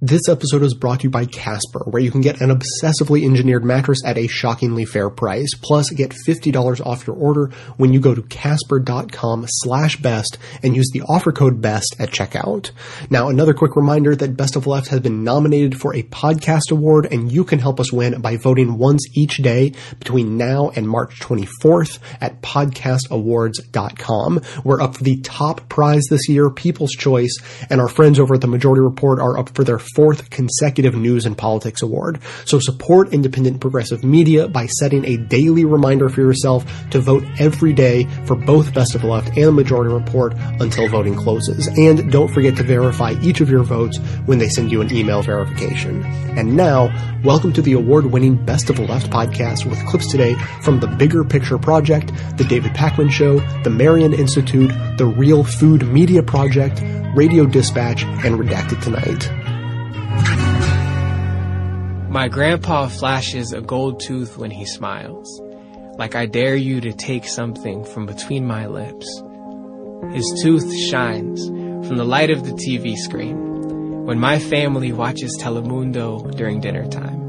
This episode is brought to you by Casper, where you can get an obsessively engineered mattress at a shockingly fair price. Plus, get $50 off your order when you go to casper.com slash best and use the offer code BEST at checkout. Now, another quick reminder that Best of Left has been nominated for a podcast award, and you can help us win by voting once each day between now and March 24th at podcastawards.com. We're up for the top prize this year, People's Choice, and our friends over at the Majority Report are up for their fourth consecutive News and Politics Award. So support independent progressive media by setting a daily reminder for yourself to vote every day for both Best of the Left and Majority Report until voting closes. And don't forget to verify each of your votes when they send you an email verification. And now, welcome to the award-winning Best of the Left podcast with clips today from the Bigger Picture Project, the David Pakman Show, the Marion Institute, the Real Food Media Project, Radio Dispatch, and Redacted Tonight. My grandpa flashes a gold tooth when he smiles, like I dare you to take something from between my lips. His tooth shines from the light of the TV screen when my family watches Telemundo during dinner time.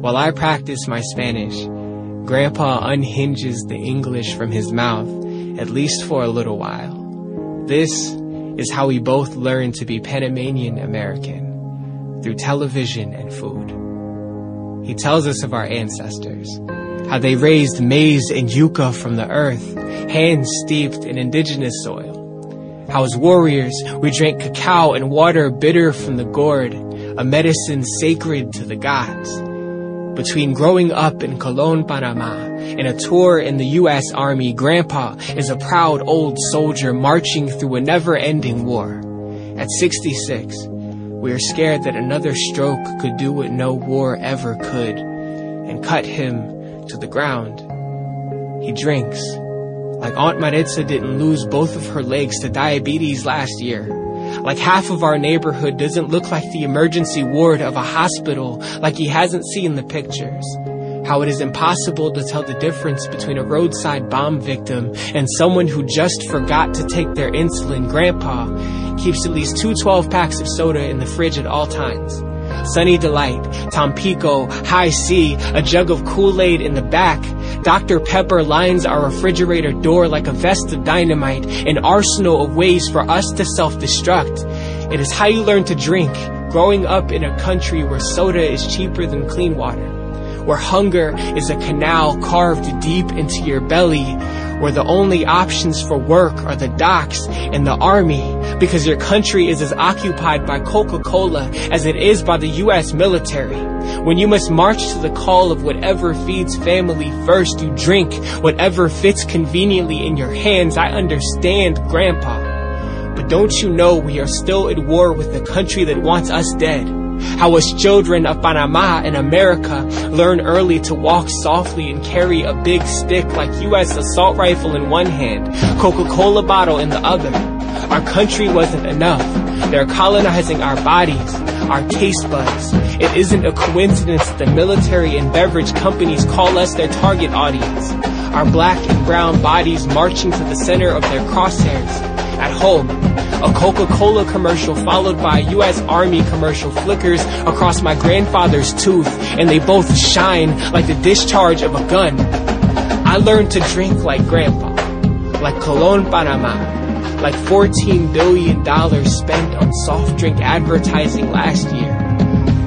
While I practice my Spanish, Grandpa unhinges the English from his mouth, at least for a little while. This is how we both learn to be Panamanian American through television and food. He tells us of our ancestors, how they raised maize and yucca from the earth, hands steeped in indigenous soil. How as warriors we drank cacao and water bitter from the gourd, a medicine sacred to the gods. Between growing up in Colon, Panama, and a tour in the U.S. Army, Grandpa is a proud old soldier marching through a never-ending war. At 66, we are scared that another stroke could do what no war ever could and cut him to the ground. He drinks. Like Aunt Maritza didn't lose both of her legs to diabetes last year. Like half of our neighborhood doesn't look like the emergency ward of a hospital like he hasn't seen the pictures. How it is impossible to tell the difference between a roadside bomb victim and someone who just forgot to take their insulin. Grandpa keeps at least two 12 packs of soda in the fridge at all times. Sunny Delight, Tampico, Hi-C, a jug of Kool-Aid in the back. Dr. Pepper lines our refrigerator door like a vest of dynamite, an arsenal of ways for us to self-destruct. It is how you learn to drink, growing up in a country where soda is cheaper than clean water, where hunger is a canal carved deep into your belly, where the only options for work are the docks and the army, because your country is as occupied by Coca-Cola as it is by the U.S. military. When you must march to the call of whatever feeds family first, you drink whatever fits conveniently in your hands. I understand, Grandpa. But don't you know we are still at war with the country that wants us dead? How us children of Panama and America learn early to walk softly and carry a big stick like U.S. assault rifle in one hand, Coca-Cola bottle in the other. Our country wasn't enough. They're colonizing our bodies, our taste buds. It isn't a coincidence that military and beverage companies call us their target audience. Our black and brown bodies marching to the center of their crosshairs. At home, a Coca-Cola commercial followed by a U.S. Army commercial flickers across my grandfather's tooth, and they both shine like the discharge of a gun. I learned to drink like grandpa, like Colon, Panama, like $14 billion spent on soft drink advertising last year.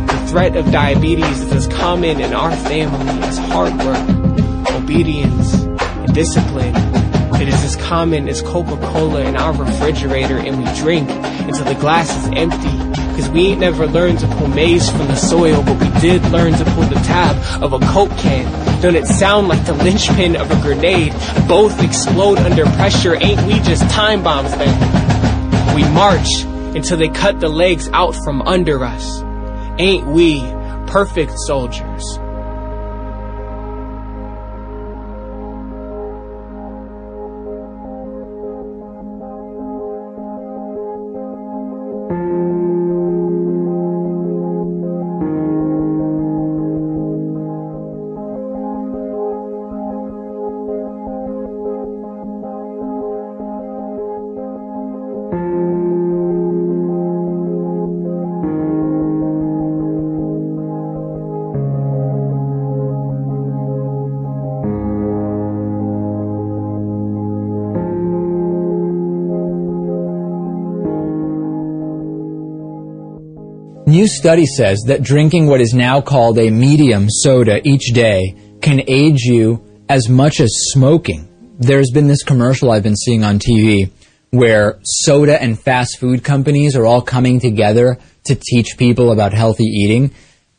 The threat of diabetes is as common in our family as hard work, obedience, and discipline. It is as common as Coca-Cola in our refrigerator and we drink until the glass is empty. Cause we ain't never learned to pull maize from the soil, but we did learn to pull the tab of a Coke can. Don't it sound like the linchpin of a grenade? Both explode under pressure, ain't we just time bombs then? We march until they cut the legs out from under us. Ain't we perfect soldiers? New study says that drinking what is now called a medium soda each day can age you as much as smoking. There's been this commercial I've been seeing on TV where soda and fast food companies are all coming together to teach people about healthy eating.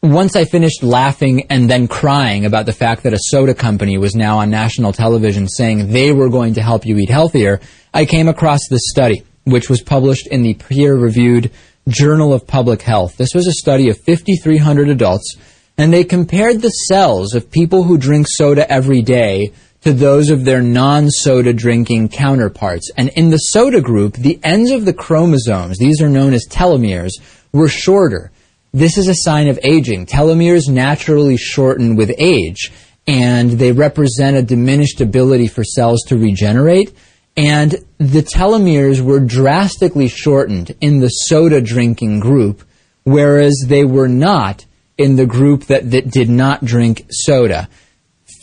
Once I finished laughing and then crying about the fact that a soda company was now on national television saying they were going to help you eat healthier, I came across this study, which was published in the peer-reviewed Journal of Public Health. This was a study of 5,300 adults, and they compared the cells of people who drink soda every day to those of their non-soda drinking counterparts. And in the soda group, the ends of the chromosomes, these are known as telomeres, were shorter. This is a sign of aging. Telomeres naturally shorten with age, and they represent a diminished ability for cells to regenerate. And the telomeres were drastically shortened in the soda drinking group, whereas they were not in the group that, that did not drink soda.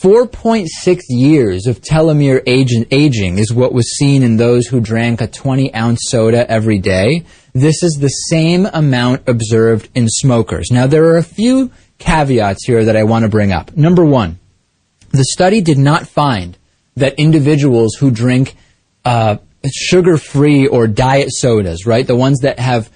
4.6 years of telomere aging is what was seen in those who drank a 20 ounce soda every day. This is the same amount observed in smokers. Now, there are a few caveats here that I want to bring up. Number one, the study did not find that individuals who drink uh, sugar-free or diet sodas, right, the ones that have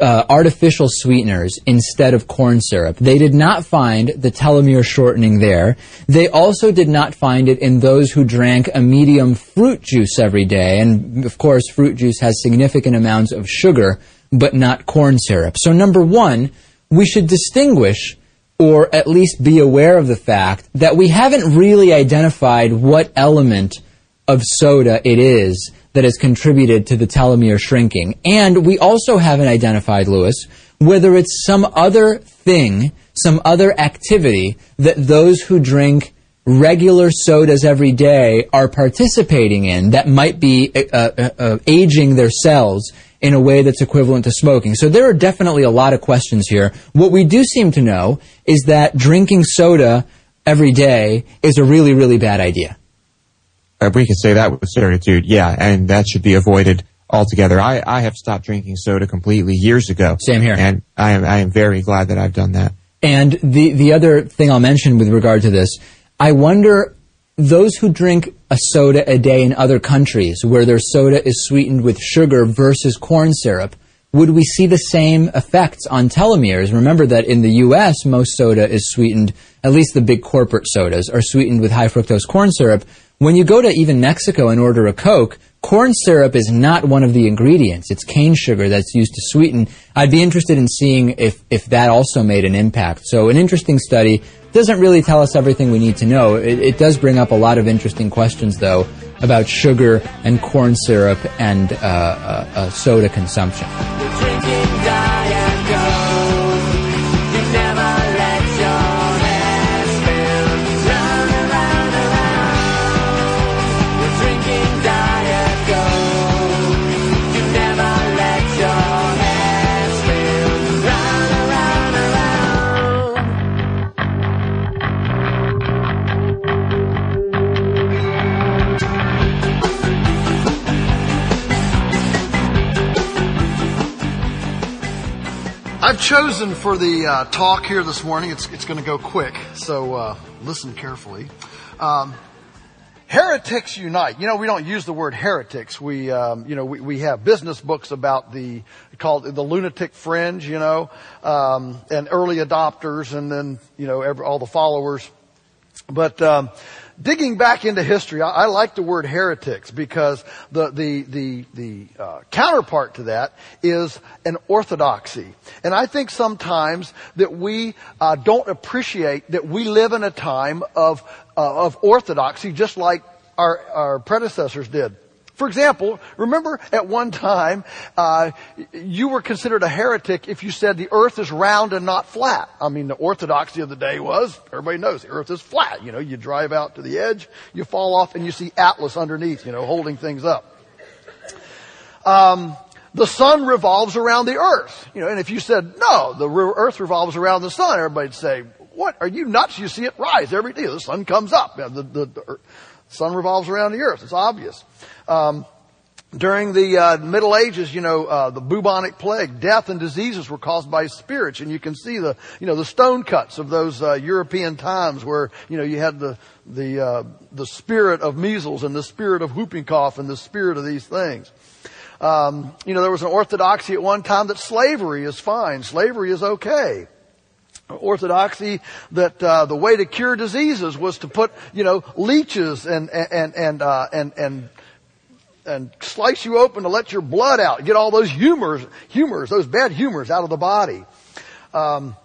uh, artificial sweeteners instead of corn syrup. They did not find the telomere shortening there. They also did not find it in those who drank a medium fruit juice every day. And of course, fruit juice has significant amounts of sugar, but not corn syrup. So number one, we should distinguish or at least be aware of the fact that we haven't really identified what element of soda it is that has contributed to the telomere shrinking. And we also haven't identified, Lewis, whether it's some other thing, some other activity that those who drink regular sodas every day are participating in that might be uh, uh, uh, aging their cells in a way that's equivalent to smoking. So there are definitely a lot of questions here. What we do seem to know is that drinking soda every day is a really, really bad idea Uh, we can say that with certitude, yeah, and that should be avoided altogether. I, I have stopped drinking soda completely years ago. Same here. And I am, I am very glad that I've done that. And the, the other thing I'll mention with regard to this, I wonder those who drink a soda a day in other countries where their soda is sweetened with sugar versus corn syrup, would we see the same effects on telomeres? Remember that in the U.S., most soda is sweetened, at least the big corporate sodas, are sweetened with high fructose corn syrup, when you go to even Mexico and order a Coke, corn syrup is not one of the ingredients. It's cane sugar that's used to sweeten. I'd be interested in seeing if, if that also made an impact. So an interesting study doesn't really tell us everything we need to know. It, it does bring up a lot of interesting questions, though, about sugar and corn syrup and uh, uh, uh, soda consumption. Chosen for the uh, talk here this morning, it's, it's going to go quick, so uh, listen carefully. Um, heretics unite. You know, we don't use the word heretics. We, um, you know, we, we have business books about the called the lunatic fringe. You know, um, and early adopters, and then you know every, all the followers. But um, digging back into history, I, I, like the word heretics because the the the the uh, counterpart to that is an orthodoxy, and I think sometimes that we uh, don't appreciate that we live in a time of uh, of orthodoxy, just like our our predecessors did. For example, remember at one time uh, you were considered a heretic if you said the earth is round and not flat. I mean, the orthodoxy of the day was everybody knows the earth is flat. You know, you drive out to the edge, you fall off, and you see Atlas underneath. You know, holding things up. Um, the sun revolves around the earth. You know, and if you said no, the earth revolves around the sun, everybody'd say, "What? Are you nuts? You see it rise every day. The sun comes up. The, the, the sun revolves around the earth. It's obvious." Um, during the uh, Middle Ages, you know, uh, the bubonic plague, death and diseases were caused by spirits, and you can see the, you know, the stone cuts of those uh, European times where, you know, you had the the uh, the spirit of measles and the spirit of whooping cough and the spirit of these things. Um, you know, there was an orthodoxy at one time that slavery is fine, slavery is okay orthodoxy that uh, the way to cure diseases was to put you know leeches and and and uh, and and and slice you open to let your blood out, get all those humors, humors, those bad humors out of the body. Um,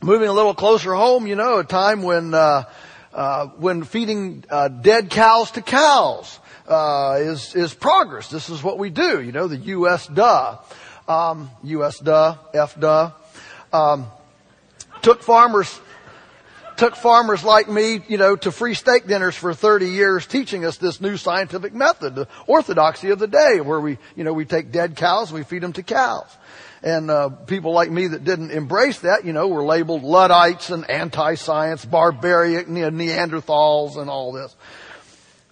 moving a little closer home, you know, a time when uh, uh, when feeding uh, dead cows to cows uh, is is progress. This is what we do. You know, the U.S. duh, um, U.S. duh, F duh, um, took farmers took farmers like me, you know, to free steak dinners for 30 years teaching us this new scientific method, the orthodoxy of the day, where we, you know, we take dead cows and we feed them to cows. And uh, people like me that didn't embrace that, you know, were labeled Luddites and anti-science, barbaric Neanderthals and all this.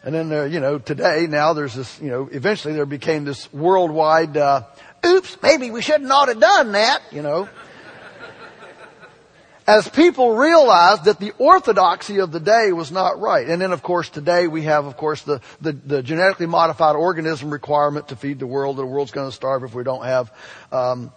And then, uh, you know, today now there's this, you know, eventually there became this worldwide, uh, oops, maybe we shouldn't ought have done that, you know as people realized that the orthodoxy of the day was not right. And then of course today we have of course the, the, the genetically modified organism requirement to feed the world. The world's going to starve if we don't have, um,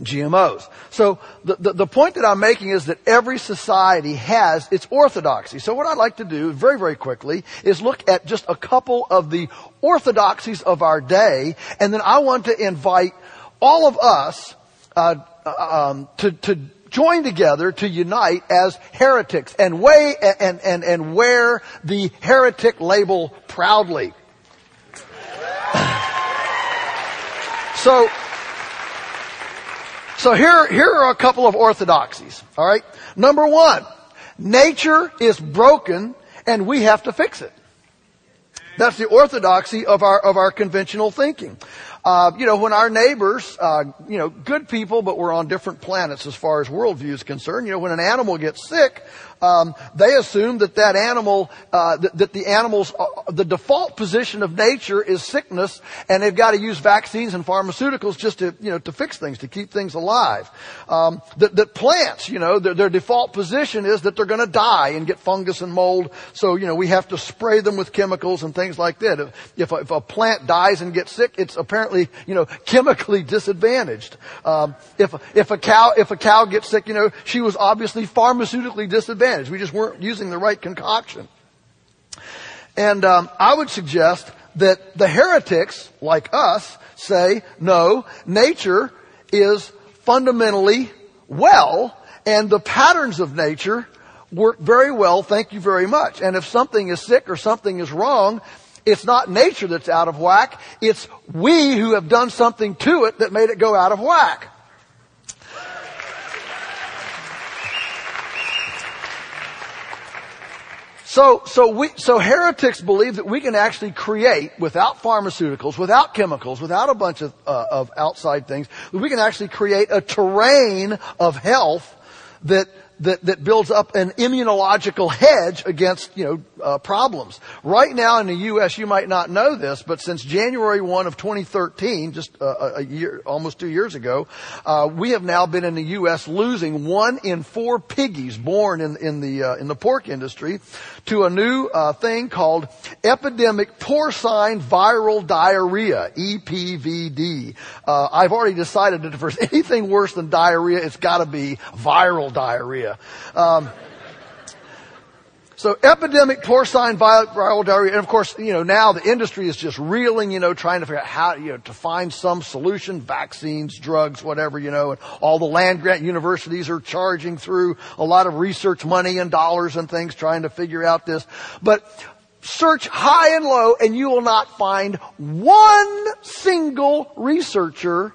GMOs. So the, the, the, point that I'm making is that every society has its orthodoxy. So what I'd like to do very, very quickly is look at just a couple of the orthodoxies of our day, and then I want to invite all of us uh, um, to, to join together to unite as heretics and weigh and, and, and wear the heretic label proudly. So, so here, here are a couple of orthodoxies. All right. Number one, nature is broken and we have to fix it. That's the orthodoxy of our of our conventional thinking. Uh, you know, when our neighbors, uh, you know, good people, but we're on different planets as far as worldview is concerned. You know, when an animal gets sick, um, they assume that that animal, uh, that, that, the animal's, uh, the default position of nature is sickness, and they've got to use vaccines and pharmaceuticals just to, you know, to fix things, to keep things alive. Um, that, that plants, you know, their, their default position is that they're going to die and get fungus and mold, so you know we have to spray them with chemicals and things like that. If, a, if a plant dies and gets sick, it's apparently, you know, chemically disadvantaged. Um, if if a cow if a cow gets sick, you know, she was obviously pharmaceutically disadvantaged advantage. We just weren't using the right concoction. And um, I would suggest that the heretics, like us, say, no, nature is fundamentally well, and the patterns of nature work very well, thank you very much. And if something is sick or something is wrong, it's not nature that's out of whack, it's we who have done something to it that made it go out of whack. So, so we, so heretics believe that we can actually create without pharmaceuticals, without chemicals, without a bunch of, uh, of outside things, we can actually create a terrain of health that that, that builds up an immunological hedge against, you know, uh, problems. Right now in the U.S., you might not know this, but since January 1 of 2013, just uh, a year, almost two years ago, uh, we have now been in the U.S. losing one in four piggies born in, in the, uh, in the pork industry to a new uh, thing called epidemic porcine viral diarrhea, EPVD. Uh, I've already decided that if there's anything worse than diarrhea, it's gotta be viral diarrhea. Um, so epidemic porcine viral diarrhea, and of course, you know, now the industry is just reeling, you know, trying to figure out how, you know, to find some solution, vaccines, drugs, whatever, you know, and all the land grant universities are charging through a lot of research money and dollars and things trying to figure out this. But search high and low and you will not find one single researcher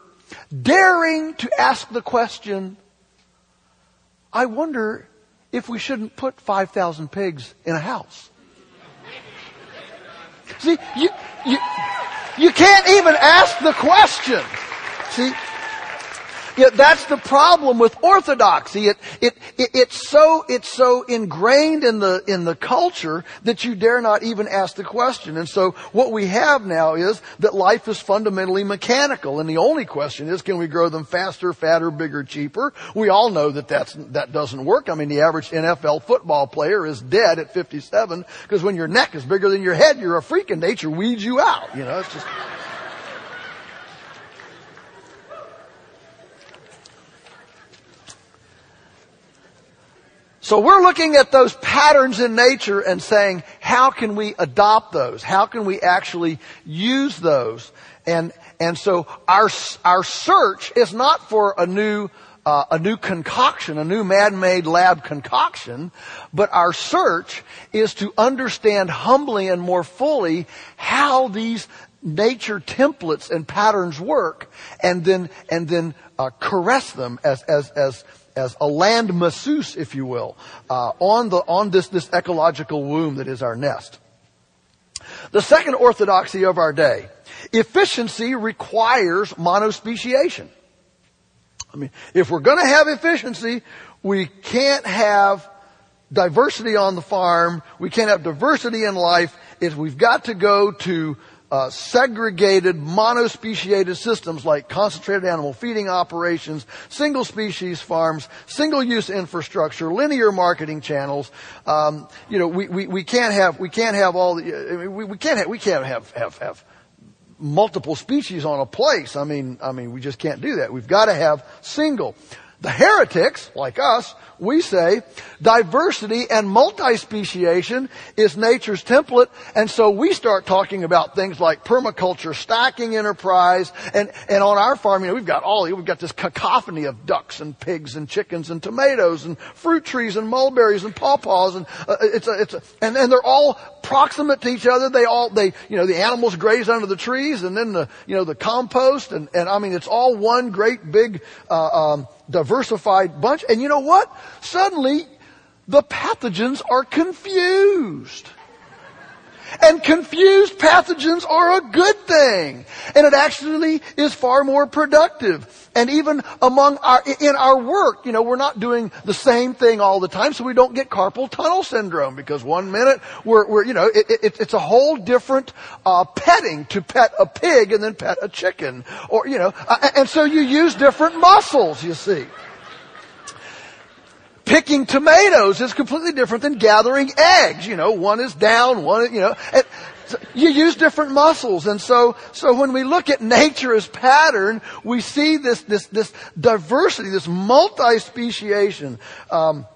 daring to ask the question, I wonder if we shouldn't put 5,000 pigs in a house? See, you, you, you can't even ask the question. See, know, that's the problem with orthodoxy. It, it, it, it's so, it's so ingrained in the, in the culture that you dare not even ask the question. And so what we have now is that life is fundamentally mechanical. And the only question is, can we grow them faster, fatter, bigger, cheaper? We all know that that's, that doesn't work. I mean, the average NFL football player is dead at 57 because when your neck is bigger than your head, you're a freak and nature weeds you out. You know, it's just. So we're looking at those patterns in nature and saying, how can we adopt those? How can we actually use those? And, and so our, our search is not for a new, uh, a new concoction, a new man-made lab concoction, but our search is to understand humbly and more fully how these nature templates and patterns work and then, and then, uh, caress them as, as, as, as a land masseuse, if you will, uh, on the on this this ecological womb that is our nest. The second orthodoxy of our day: efficiency requires monospeciation. I mean, if we're going to have efficiency, we can't have diversity on the farm. We can't have diversity in life. If we've got to go to uh, segregated, monospeciated systems like concentrated animal feeding operations, single species farms, single use infrastructure, linear marketing channels. Um, you know, we, we, we can't have we can't have all the, we, we can't have we can't have have have multiple species on a place. I mean, I mean, we just can't do that. We've got to have single. The heretics, like us, we say diversity and multi-speciation is nature's template, and so we start talking about things like permaculture, stacking enterprise, and, and on our farm, you know, we've got all, we've got this cacophony of ducks and pigs and chickens and tomatoes and fruit trees and mulberries and pawpaws, and uh, it's a, it's a, and, and they're all proximate to each other. They all, they, you know, the animals graze under the trees, and then the, you know, the compost, and, and I mean, it's all one great big, uh, um, diversified bunch. And you know what? Suddenly, the pathogens are confused. And confused pathogens are a good thing. And it actually is far more productive. And even among our, in our work, you know, we're not doing the same thing all the time so we don't get carpal tunnel syndrome because one minute we're, we're you know, it, it, it's a whole different, uh, petting to pet a pig and then pet a chicken. Or, you know, uh, and so you use different muscles, you see picking tomatoes is completely different than gathering eggs. You know, one is down, one, you know, you use different muscles. And so, so when we look at nature as pattern, we see this, this, this diversity, this multi-speciation. Um,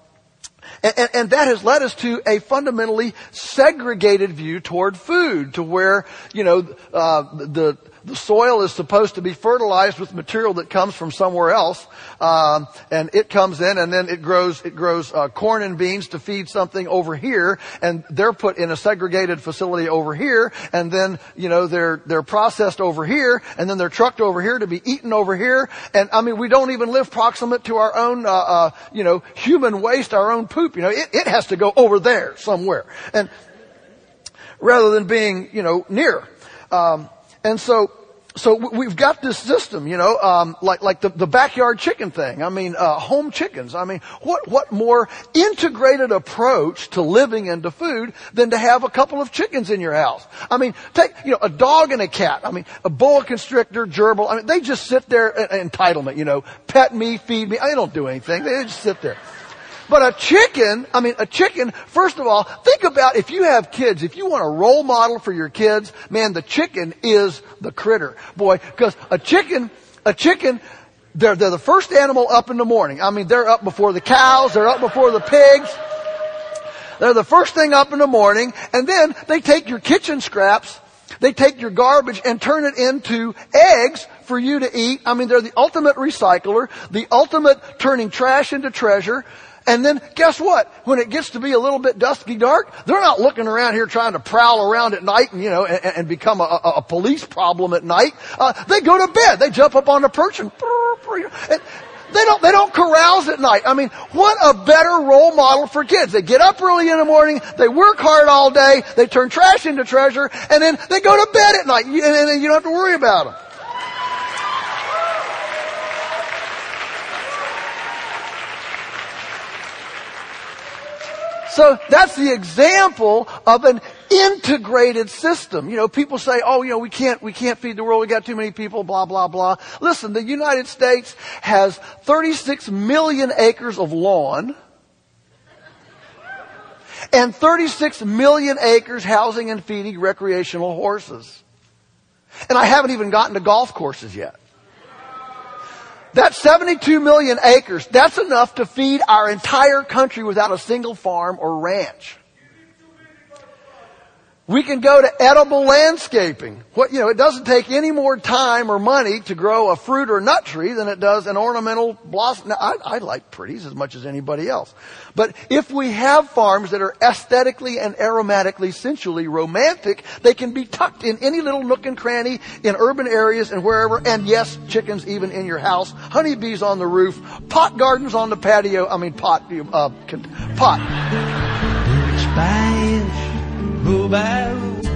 and, and, that has led us to a fundamentally segregated view toward food, to where, you know, uh, the, the soil is supposed to be fertilized with material that comes from somewhere else, um, and it comes in, and then it grows it grows uh, corn and beans to feed something over here, and they're put in a segregated facility over here, and then you know they're they're processed over here, and then they're trucked over here to be eaten over here, and I mean we don't even live proximate to our own uh, uh, you know human waste, our own poop. You know it, it has to go over there somewhere, and rather than being you know near. Um, and so, so we've got this system, you know, um, like like the, the backyard chicken thing. I mean, uh, home chickens. I mean, what what more integrated approach to living and to food than to have a couple of chickens in your house? I mean, take you know a dog and a cat. I mean, a boa constrictor, gerbil. I mean, they just sit there entitlement. You know, pet me, feed me. They don't do anything. They just sit there. But a chicken, I mean, a chicken, first of all, think about if you have kids, if you want a role model for your kids, man, the chicken is the critter. Boy, because a chicken, a chicken, they're, they're the first animal up in the morning. I mean, they're up before the cows, they're up before the pigs. They're the first thing up in the morning, and then they take your kitchen scraps, they take your garbage and turn it into eggs for you to eat. I mean, they're the ultimate recycler, the ultimate turning trash into treasure. And then guess what? When it gets to be a little bit dusky dark, they're not looking around here trying to prowl around at night and, you know, and, and become a, a, a, police problem at night. Uh, they go to bed. They jump up on the perch and, and they don't, they don't carouse at night. I mean, what a better role model for kids. They get up early in the morning, they work hard all day, they turn trash into treasure, and then they go to bed at night, and, and you don't have to worry about them. So that's the example of an integrated system. You know, people say, oh, you know, we can't, we can't feed the world. We got too many people, blah, blah, blah. Listen, the United States has 36 million acres of lawn and 36 million acres housing and feeding recreational horses. And I haven't even gotten to golf courses yet. That's 72 million acres. That's enough to feed our entire country without a single farm or ranch. We can go to edible landscaping. What, you know, it doesn't take any more time or money to grow a fruit or nut tree than it does an ornamental blossom. Now, I, I like pretties as much as anybody else. But if we have farms that are aesthetically and aromatically, sensually romantic, they can be tucked in any little nook and cranny in urban areas and wherever. And yes, chickens even in your house, honeybees on the roof, pot gardens on the patio. I mean, pot, uh, pot out.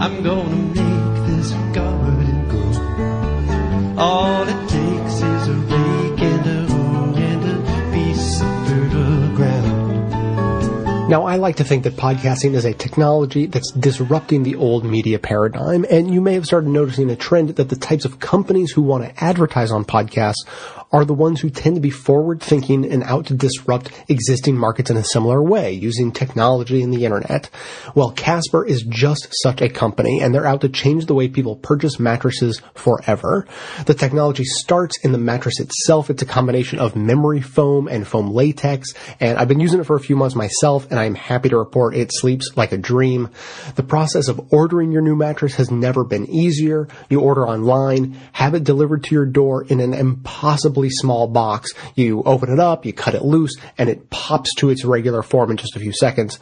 I'm gonna make this garden. All it takes is a rake and a hoe and a piece of fertile ground. Now, I like to think that podcasting is a technology that's disrupting the old media paradigm, and you may have started noticing a trend that the types of companies who want to advertise on podcasts are the ones who tend to be forward thinking and out to disrupt existing markets in a similar way using technology and the internet. Well, Casper is just such a company and they're out to change the way people purchase mattresses forever. The technology starts in the mattress itself. It's a combination of memory foam and foam latex and I've been using it for a few months myself and I'm happy to report it sleeps like a dream. The process of ordering your new mattress has never been easier. You order online, have it delivered to your door in an impossible small box. You open it up, you cut it loose, and it pops to its regular form in just a few seconds.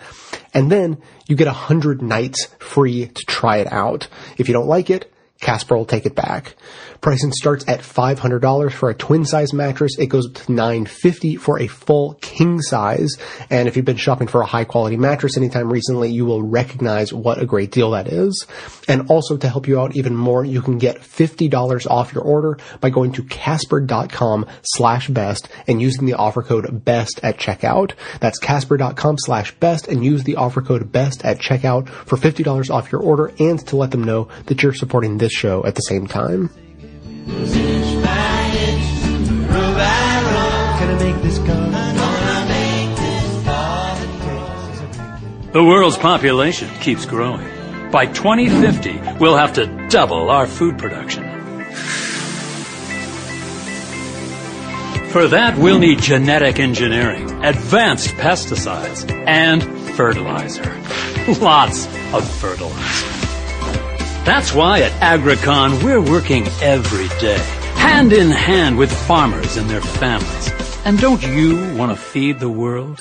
And then you get a hundred nights free to try it out. If you don't like it, Casper will take it back. Pricing starts at $500 for a twin size mattress. It goes up to 950 for a full king size. And if you've been shopping for a high quality mattress anytime recently, you will recognize what a great deal that is. And also to help you out even more, you can get $50 off your order by going to casper.com slash best and using the offer code best at checkout. That's casper.com slash best and use the offer code best at checkout for $50 off your order and to let them know that you're supporting this show at the same time. The world's population keeps growing. By 2050, we'll have to double our food production. For that, we'll need genetic engineering, advanced pesticides, and fertilizer. Lots of fertilizer. That's why at Agricon we're working every day, hand in hand with farmers and their families. And don't you want to feed the world?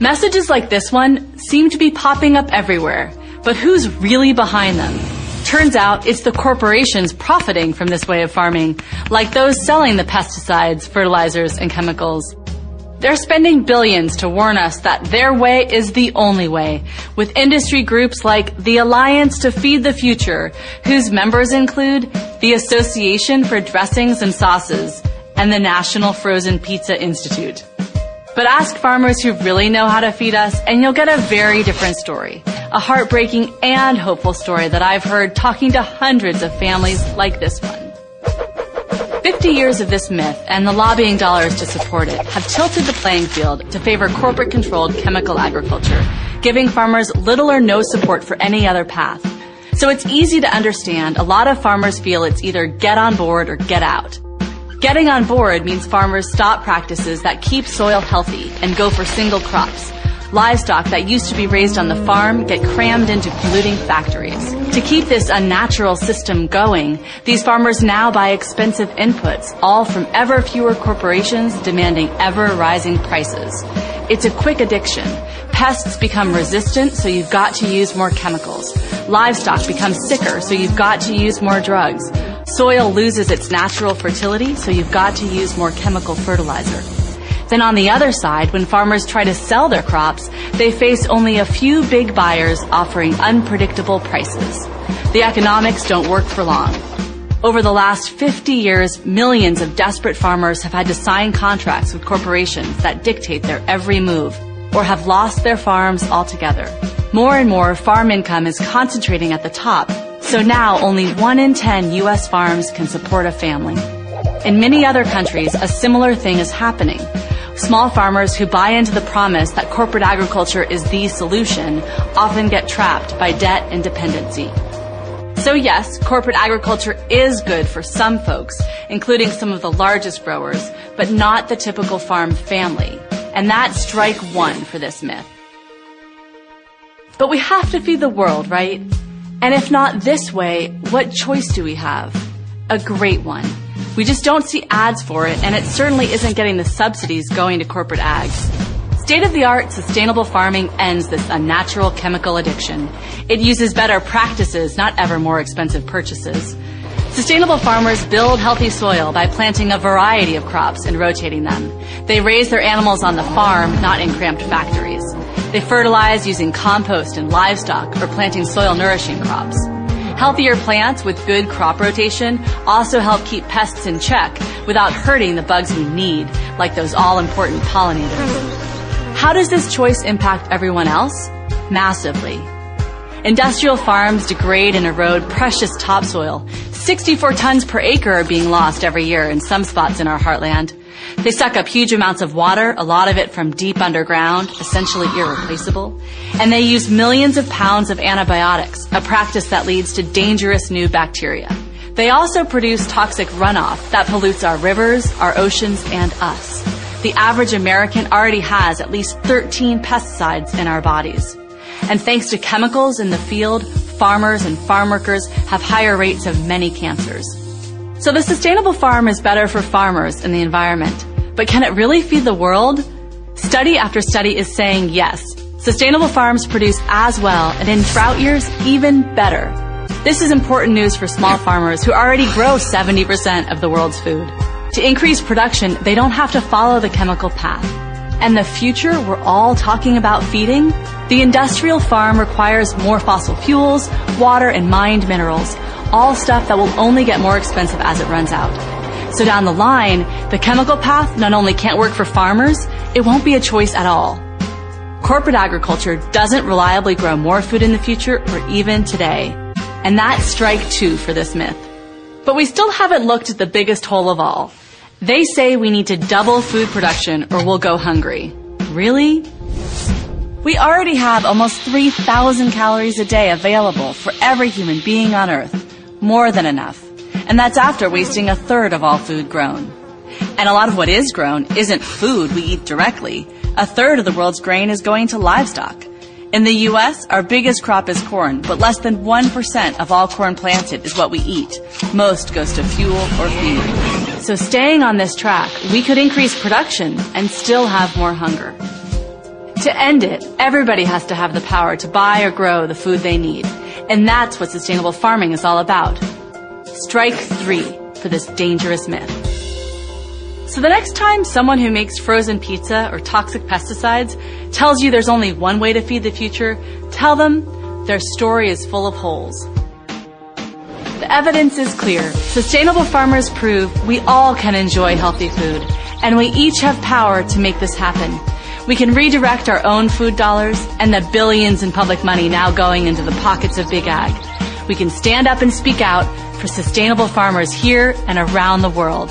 Messages like this one seem to be popping up everywhere, but who's really behind them? Turns out it's the corporations profiting from this way of farming, like those selling the pesticides, fertilizers, and chemicals. They're spending billions to warn us that their way is the only way, with industry groups like the Alliance to Feed the Future, whose members include the Association for Dressings and Sauces and the National Frozen Pizza Institute. But ask farmers who really know how to feed us, and you'll get a very different story. A heartbreaking and hopeful story that I've heard talking to hundreds of families like this one. 50 years of this myth and the lobbying dollars to support it have tilted the playing field to favor corporate controlled chemical agriculture, giving farmers little or no support for any other path. So it's easy to understand a lot of farmers feel it's either get on board or get out. Getting on board means farmers stop practices that keep soil healthy and go for single crops Livestock that used to be raised on the farm get crammed into polluting factories. To keep this unnatural system going, these farmers now buy expensive inputs, all from ever fewer corporations demanding ever rising prices. It's a quick addiction. Pests become resistant, so you've got to use more chemicals. Livestock becomes sicker, so you've got to use more drugs. Soil loses its natural fertility, so you've got to use more chemical fertilizer. Then on the other side, when farmers try to sell their crops, they face only a few big buyers offering unpredictable prices. The economics don't work for long. Over the last 50 years, millions of desperate farmers have had to sign contracts with corporations that dictate their every move or have lost their farms altogether. More and more farm income is concentrating at the top, so now only 1 in 10 U.S. farms can support a family. In many other countries, a similar thing is happening. Small farmers who buy into the promise that corporate agriculture is the solution often get trapped by debt and dependency. So yes, corporate agriculture is good for some folks, including some of the largest growers, but not the typical farm family. And that's strike one for this myth. But we have to feed the world, right? And if not this way, what choice do we have? A great one. We just don't see ads for it, and it certainly isn't getting the subsidies going to corporate ags. State of the art sustainable farming ends this unnatural chemical addiction. It uses better practices, not ever more expensive purchases. Sustainable farmers build healthy soil by planting a variety of crops and rotating them. They raise their animals on the farm, not in cramped factories. They fertilize using compost and livestock or planting soil nourishing crops. Healthier plants with good crop rotation also help keep pests in check without hurting the bugs we need, like those all important pollinators. How does this choice impact everyone else? Massively. Industrial farms degrade and erode precious topsoil. 64 tons per acre are being lost every year in some spots in our heartland. They suck up huge amounts of water, a lot of it from deep underground, essentially irreplaceable. And they use millions of pounds of antibiotics, a practice that leads to dangerous new bacteria. They also produce toxic runoff that pollutes our rivers, our oceans, and us. The average American already has at least 13 pesticides in our bodies. And thanks to chemicals in the field, farmers and farm workers have higher rates of many cancers. So the sustainable farm is better for farmers and the environment. But can it really feed the world? Study after study is saying yes. Sustainable farms produce as well, and in drought years, even better. This is important news for small farmers who already grow 70% of the world's food. To increase production, they don't have to follow the chemical path. And the future we're all talking about feeding? The industrial farm requires more fossil fuels, water, and mined minerals, all stuff that will only get more expensive as it runs out. So down the line, the chemical path not only can't work for farmers, it won't be a choice at all. Corporate agriculture doesn't reliably grow more food in the future or even today. And that's strike two for this myth. But we still haven't looked at the biggest hole of all. They say we need to double food production or we'll go hungry. Really? We already have almost 3,000 calories a day available for every human being on Earth. More than enough. And that's after wasting a third of all food grown. And a lot of what is grown isn't food we eat directly. A third of the world's grain is going to livestock. In the U.S., our biggest crop is corn, but less than 1% of all corn planted is what we eat. Most goes to fuel or feed. So staying on this track, we could increase production and still have more hunger. To end it, everybody has to have the power to buy or grow the food they need. And that's what sustainable farming is all about. Strike three for this dangerous myth. So the next time someone who makes frozen pizza or toxic pesticides tells you there's only one way to feed the future, tell them their story is full of holes. The evidence is clear. Sustainable farmers prove we all can enjoy healthy food, and we each have power to make this happen. We can redirect our own food dollars and the billions in public money now going into the pockets of big ag. We can stand up and speak out for sustainable farmers here and around the world.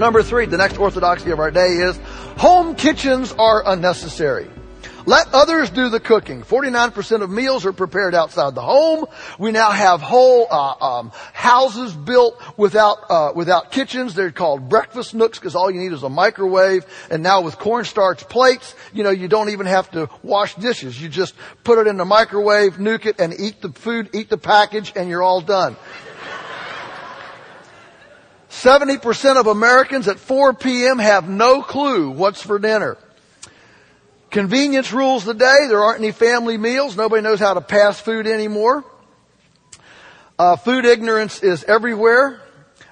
Number three, the next orthodoxy of our day is home kitchens are unnecessary. Let others do the cooking. 49% of meals are prepared outside the home. We now have whole uh, um, houses built without uh, without kitchens. They're called breakfast nooks because all you need is a microwave. And now with cornstarch plates, you know, you don't even have to wash dishes. You just put it in the microwave, nuke it, and eat the food, eat the package, and you're all done. 70% of Americans at 4 p.m. have no clue what's for dinner. Convenience rules the day. There aren't any family meals. Nobody knows how to pass food anymore. Uh, food ignorance is everywhere.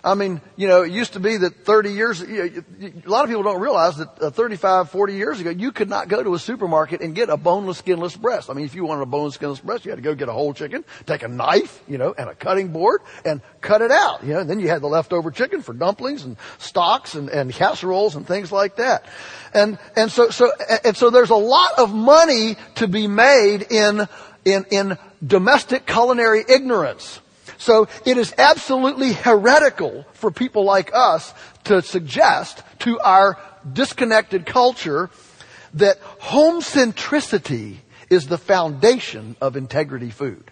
I mean, you know, it used to be that 30 years, a lot of people don't realize that uh, 35, 40 years ago, you could not go to a supermarket and get a boneless, skinless breast. I mean, if you wanted a boneless, skinless breast, you had to go get a whole chicken, take a knife, you know, and a cutting board and cut it out, you know, and then you had the leftover chicken for dumplings and stocks and, and casseroles and things like that. And, and so, so, and so there's a lot of money to be made in, in, in domestic culinary ignorance. So it is absolutely heretical for people like us to suggest to our disconnected culture that home centricity is the foundation of integrity food.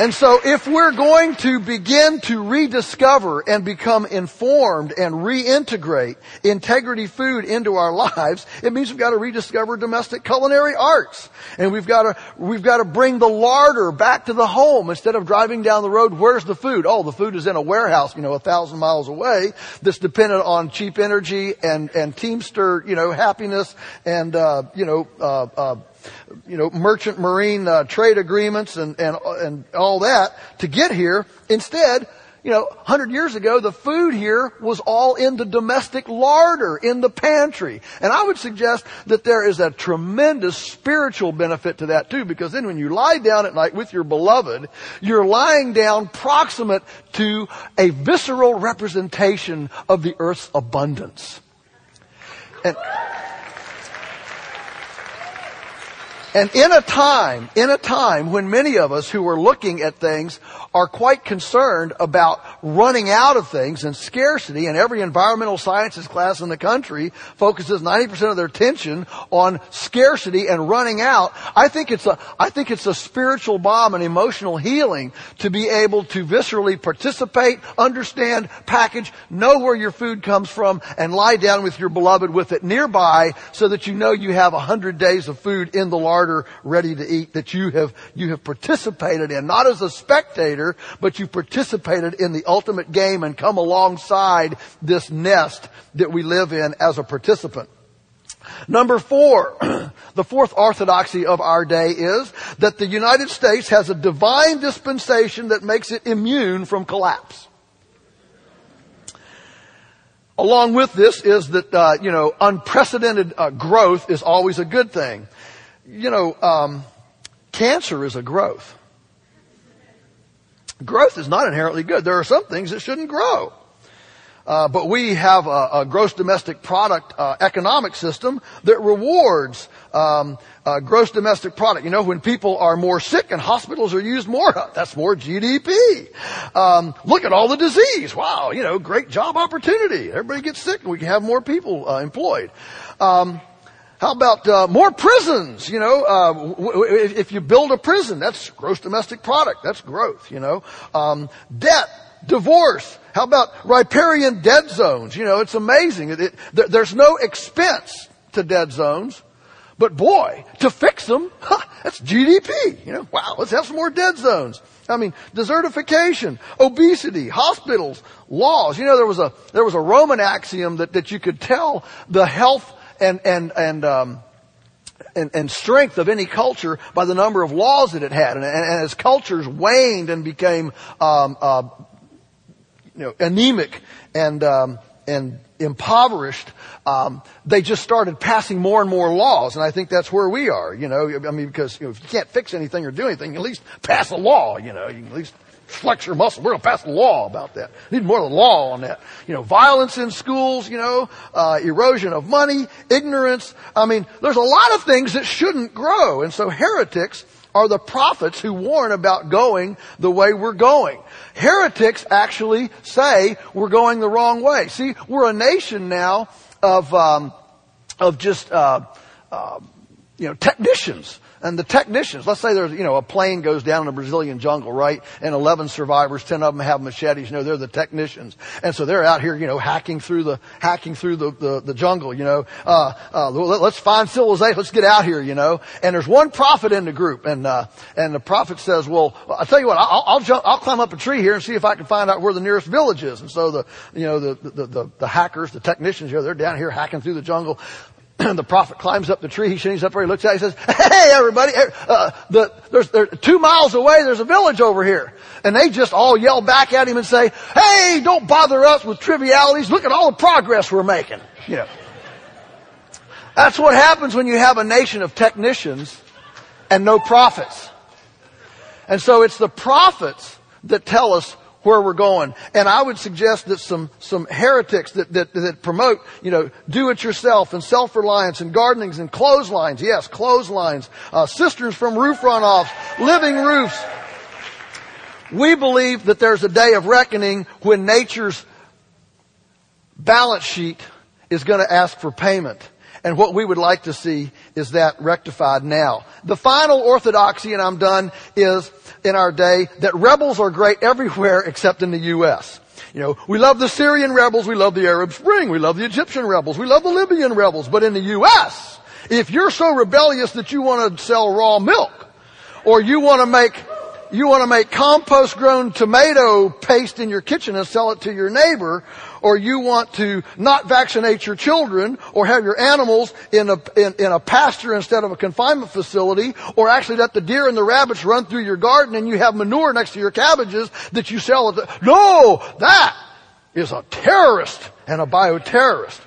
And so if we're going to begin to rediscover and become informed and reintegrate integrity food into our lives, it means we've got to rediscover domestic culinary arts. And we've got to, we've got to bring the larder back to the home instead of driving down the road, where's the food? Oh, the food is in a warehouse, you know, a thousand miles away that's dependent on cheap energy and, and teamster, you know, happiness and, uh, you know, uh, uh, you know, merchant marine uh, trade agreements and, and, and all that to get here. Instead, you know, 100 years ago, the food here was all in the domestic larder, in the pantry. And I would suggest that there is a tremendous spiritual benefit to that too, because then when you lie down at night with your beloved, you're lying down proximate to a visceral representation of the earth's abundance. And, And in a time, in a time when many of us who are looking at things are quite concerned about running out of things and scarcity, and every environmental sciences class in the country focuses 90% of their attention on scarcity and running out, I think it's a, I think it's a spiritual bomb and emotional healing to be able to viscerally participate, understand, package, know where your food comes from, and lie down with your beloved with it nearby so that you know you have a hundred days of food in the larder ready to eat that you have, you have participated in. Not as a spectator, but you participated in the ultimate game and come alongside this nest that we live in as a participant. Number four, the fourth orthodoxy of our day is that the United States has a divine dispensation that makes it immune from collapse. Along with this is that, uh, you know, unprecedented uh, growth is always a good thing you know, um, cancer is a growth. Growth is not inherently good. There are some things that shouldn't grow. Uh, but we have a, a gross domestic product uh, economic system that rewards um, uh, gross domestic product. You know, when people are more sick and hospitals are used more, that's more GDP. Um, look at all the disease. Wow, you know, great job opportunity. Everybody gets sick, and we can have more people uh, employed. Um, how about uh, more prisons? You know, uh, w- w- if you build a prison, that's gross domestic product. That's growth. You know, um, debt, divorce. How about riparian dead zones? You know, it's amazing. It, it, there, there's no expense to dead zones, but boy, to fix them, huh, that's GDP. You know, wow, let's have some more dead zones. I mean, desertification, obesity, hospitals, laws. You know, there was a there was a Roman axiom that that you could tell the health and, and, and, um, and, and, strength of any culture by the number of laws that it had. And, and, and as cultures waned and became um, uh, you know, anemic and um, and impoverished, um, they just started passing more and more laws. And I think that's where we are. You know, I mean, because you know, if you can't fix anything or do anything, at least pass a law. You know, you can at least flex your muscle. We're going to pass a law about that. Need more law on that. You know, violence in schools, you know, uh, erosion of money, ignorance. I mean, there's a lot of things that shouldn't grow. And so heretics are the prophets who warn about going the way we're going. Heretics actually say we're going the wrong way. See, we're a nation now of um, of just uh, uh, you know technicians and the technicians, let's say there's, you know, a plane goes down in a Brazilian jungle, right? And 11 survivors, 10 of them have machetes, you know, they're the technicians. And so they're out here, you know, hacking through the, hacking through the, the, the jungle, you know. Uh, uh, let's find civilization, let's get out here, you know. And there's one prophet in the group, and, uh, and the prophet says, well, I'll tell you what, I'll, I'll jump, I'll climb up a tree here and see if I can find out where the nearest village is. And so the, you know, the, the, the, the hackers, the technicians here, they're down here hacking through the jungle. the prophet climbs up the tree. He shins up there. He looks at. He says, "Hey, everybody! Uh, the, there's, there's two miles away. There's a village over here." And they just all yell back at him and say, "Hey, don't bother us with trivialities. Look at all the progress we're making." You know. That's what happens when you have a nation of technicians and no prophets. And so it's the prophets that tell us where we're going. And I would suggest that some, some heretics that, that, that promote, you know, do it yourself and self-reliance and gardenings and clotheslines. Yes, clotheslines, uh, from roof runoffs, living roofs. We believe that there's a day of reckoning when nature's balance sheet is going to ask for payment. And what we would like to see is that rectified now. The final orthodoxy, and I'm done, is in our day that rebels are great everywhere except in the U.S. You know, we love the Syrian rebels, we love the Arab Spring, we love the Egyptian rebels, we love the Libyan rebels, but in the U.S., if you're so rebellious that you want to sell raw milk, or you want to make you want to make compost grown tomato paste in your kitchen and sell it to your neighbor, or you want to not vaccinate your children, or have your animals in a, in, in, a pasture instead of a confinement facility, or actually let the deer and the rabbits run through your garden and you have manure next to your cabbages that you sell at the, no, that is a terrorist and a bioterrorist.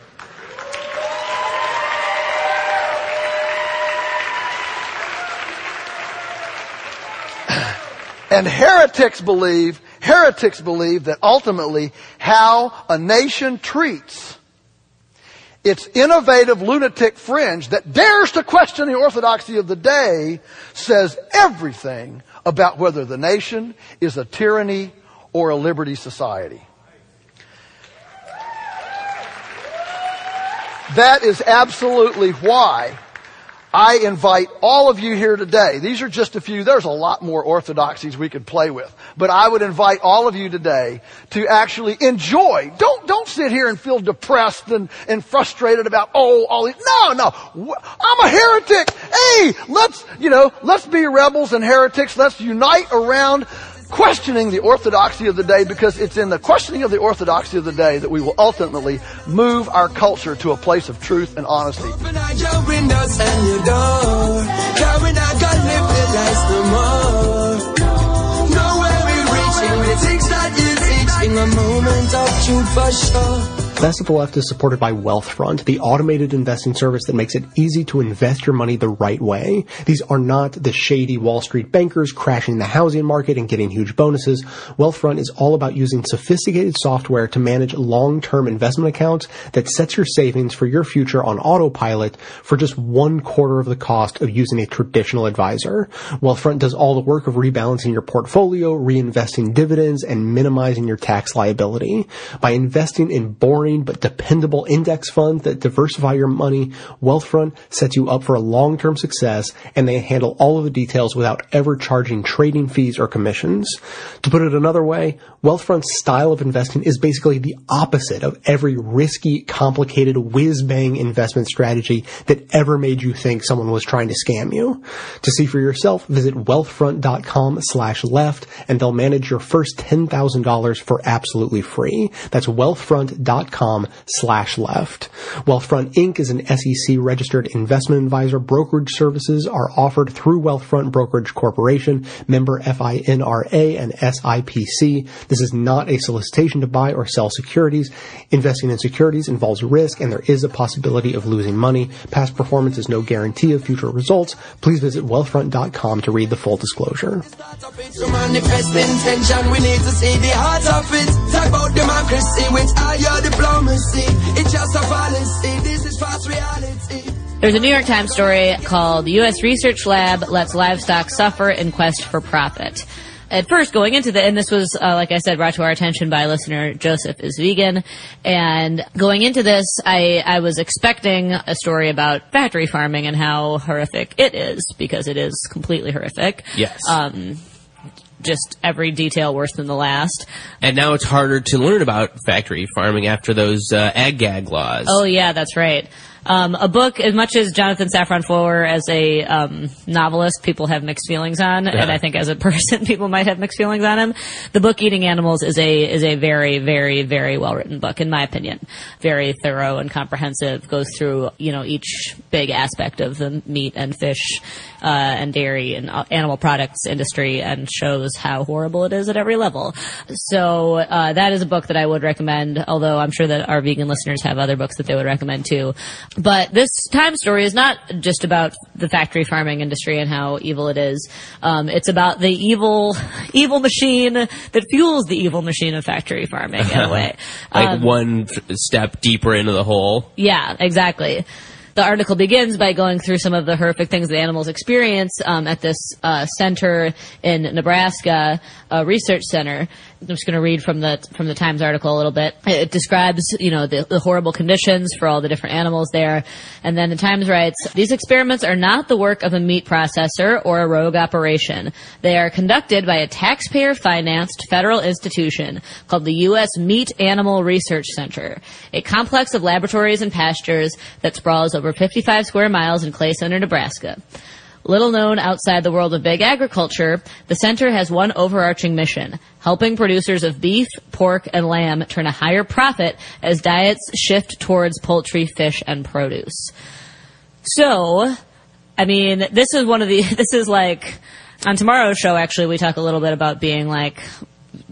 And heretics believe, heretics believe that ultimately how a nation treats its innovative lunatic fringe that dares to question the orthodoxy of the day says everything about whether the nation is a tyranny or a liberty society. That is absolutely why I invite all of you here today. These are just a few. There's a lot more orthodoxies we could play with. But I would invite all of you today to actually enjoy. Don't, don't sit here and feel depressed and, and frustrated about, oh, all these. No, no. I'm a heretic. Hey, let's, you know, let's be rebels and heretics. Let's unite around questioning the orthodoxy of the day because it's in the questioning of the orthodoxy of the day that we will ultimately move our culture to a place of truth and honesty. moment of truth for sure. Best of the Left is supported by Wealthfront, the automated investing service that makes it easy to invest your money the right way. These are not the shady Wall Street bankers crashing the housing market and getting huge bonuses. Wealthfront is all about using sophisticated software to manage long-term investment accounts that sets your savings for your future on autopilot for just one quarter of the cost of using a traditional advisor. Wealthfront does all the work of rebalancing your portfolio, reinvesting dividends, and minimizing your tax liability. By investing in boring boring but dependable index funds that diversify your money, Wealthfront sets you up for a long-term success and they handle all of the details without ever charging trading fees or commissions. To put it another way, Wealthfront's style of investing is basically the opposite of every risky, complicated, whiz-bang investment strategy that ever made you think someone was trying to scam you. To see for yourself, visit wealthfront.com slash left and they'll manage your first $10,000 for absolutely free. That's wealthfront.com com slash left. Wealthfront Inc. is an SEC registered investment advisor. Brokerage services are offered through Wealthfront Brokerage Corporation, member FINRA and SIPC. This is not a solicitation to buy or sell securities. Investing in securities involves risk and there is a possibility of losing money. Past performance is no guarantee of future results. Please visit wealthfront.com to read the full disclosure diplomacy. It's just a fallacy. This is fast reality. There's a New York Times story called U.S. Research Lab Lets Livestock Suffer in Quest for Profit. At first, going into the, and this was, uh, like I said, brought to our attention by listener Joseph is vegan. And going into this, I, I was expecting a story about factory farming and how horrific it is, because it is completely horrific. Yes. Um, just every detail worse than the last. and now it's harder to learn about factory farming after those uh, ag gag laws. Oh yeah, that's right. Um, a book, as much as Jonathan Safran Foer as a um, novelist, people have mixed feelings on, and I think as a person, people might have mixed feelings on him. The book Eating Animals is a is a very, very, very well written book, in my opinion. Very thorough and comprehensive. Goes through you know each big aspect of the meat and fish uh, and dairy and uh, animal products industry, and shows how horrible it is at every level. So uh, that is a book that I would recommend. Although I'm sure that our vegan listeners have other books that they would recommend too. But this time story is not just about the factory farming industry and how evil it is. Um, it's about the evil, evil machine that fuels the evil machine of factory farming in a way. like Um, one step deeper into the hole. yeah, exactly. The article begins by going through some of the horrific things the animals experience um, at this uh, center in Nebraska, a research center. I'm just going to read from the from the Times article a little bit. It describes, you know, the, the horrible conditions for all the different animals there, and then the Times writes, "These experiments are not the work of a meat processor or a rogue operation. They are conducted by a taxpayer-financed federal institution called the U.S. Meat Animal Research Center, a complex of laboratories and pastures that sprawls over 55 square miles in Clay Center, Nebraska." Little known outside the world of big agriculture, the center has one overarching mission, helping producers of beef, pork, and lamb turn a higher profit as diets shift towards poultry, fish, and produce. So, I mean, this is one of the, this is like, on tomorrow's show, actually, we talk a little bit about being like,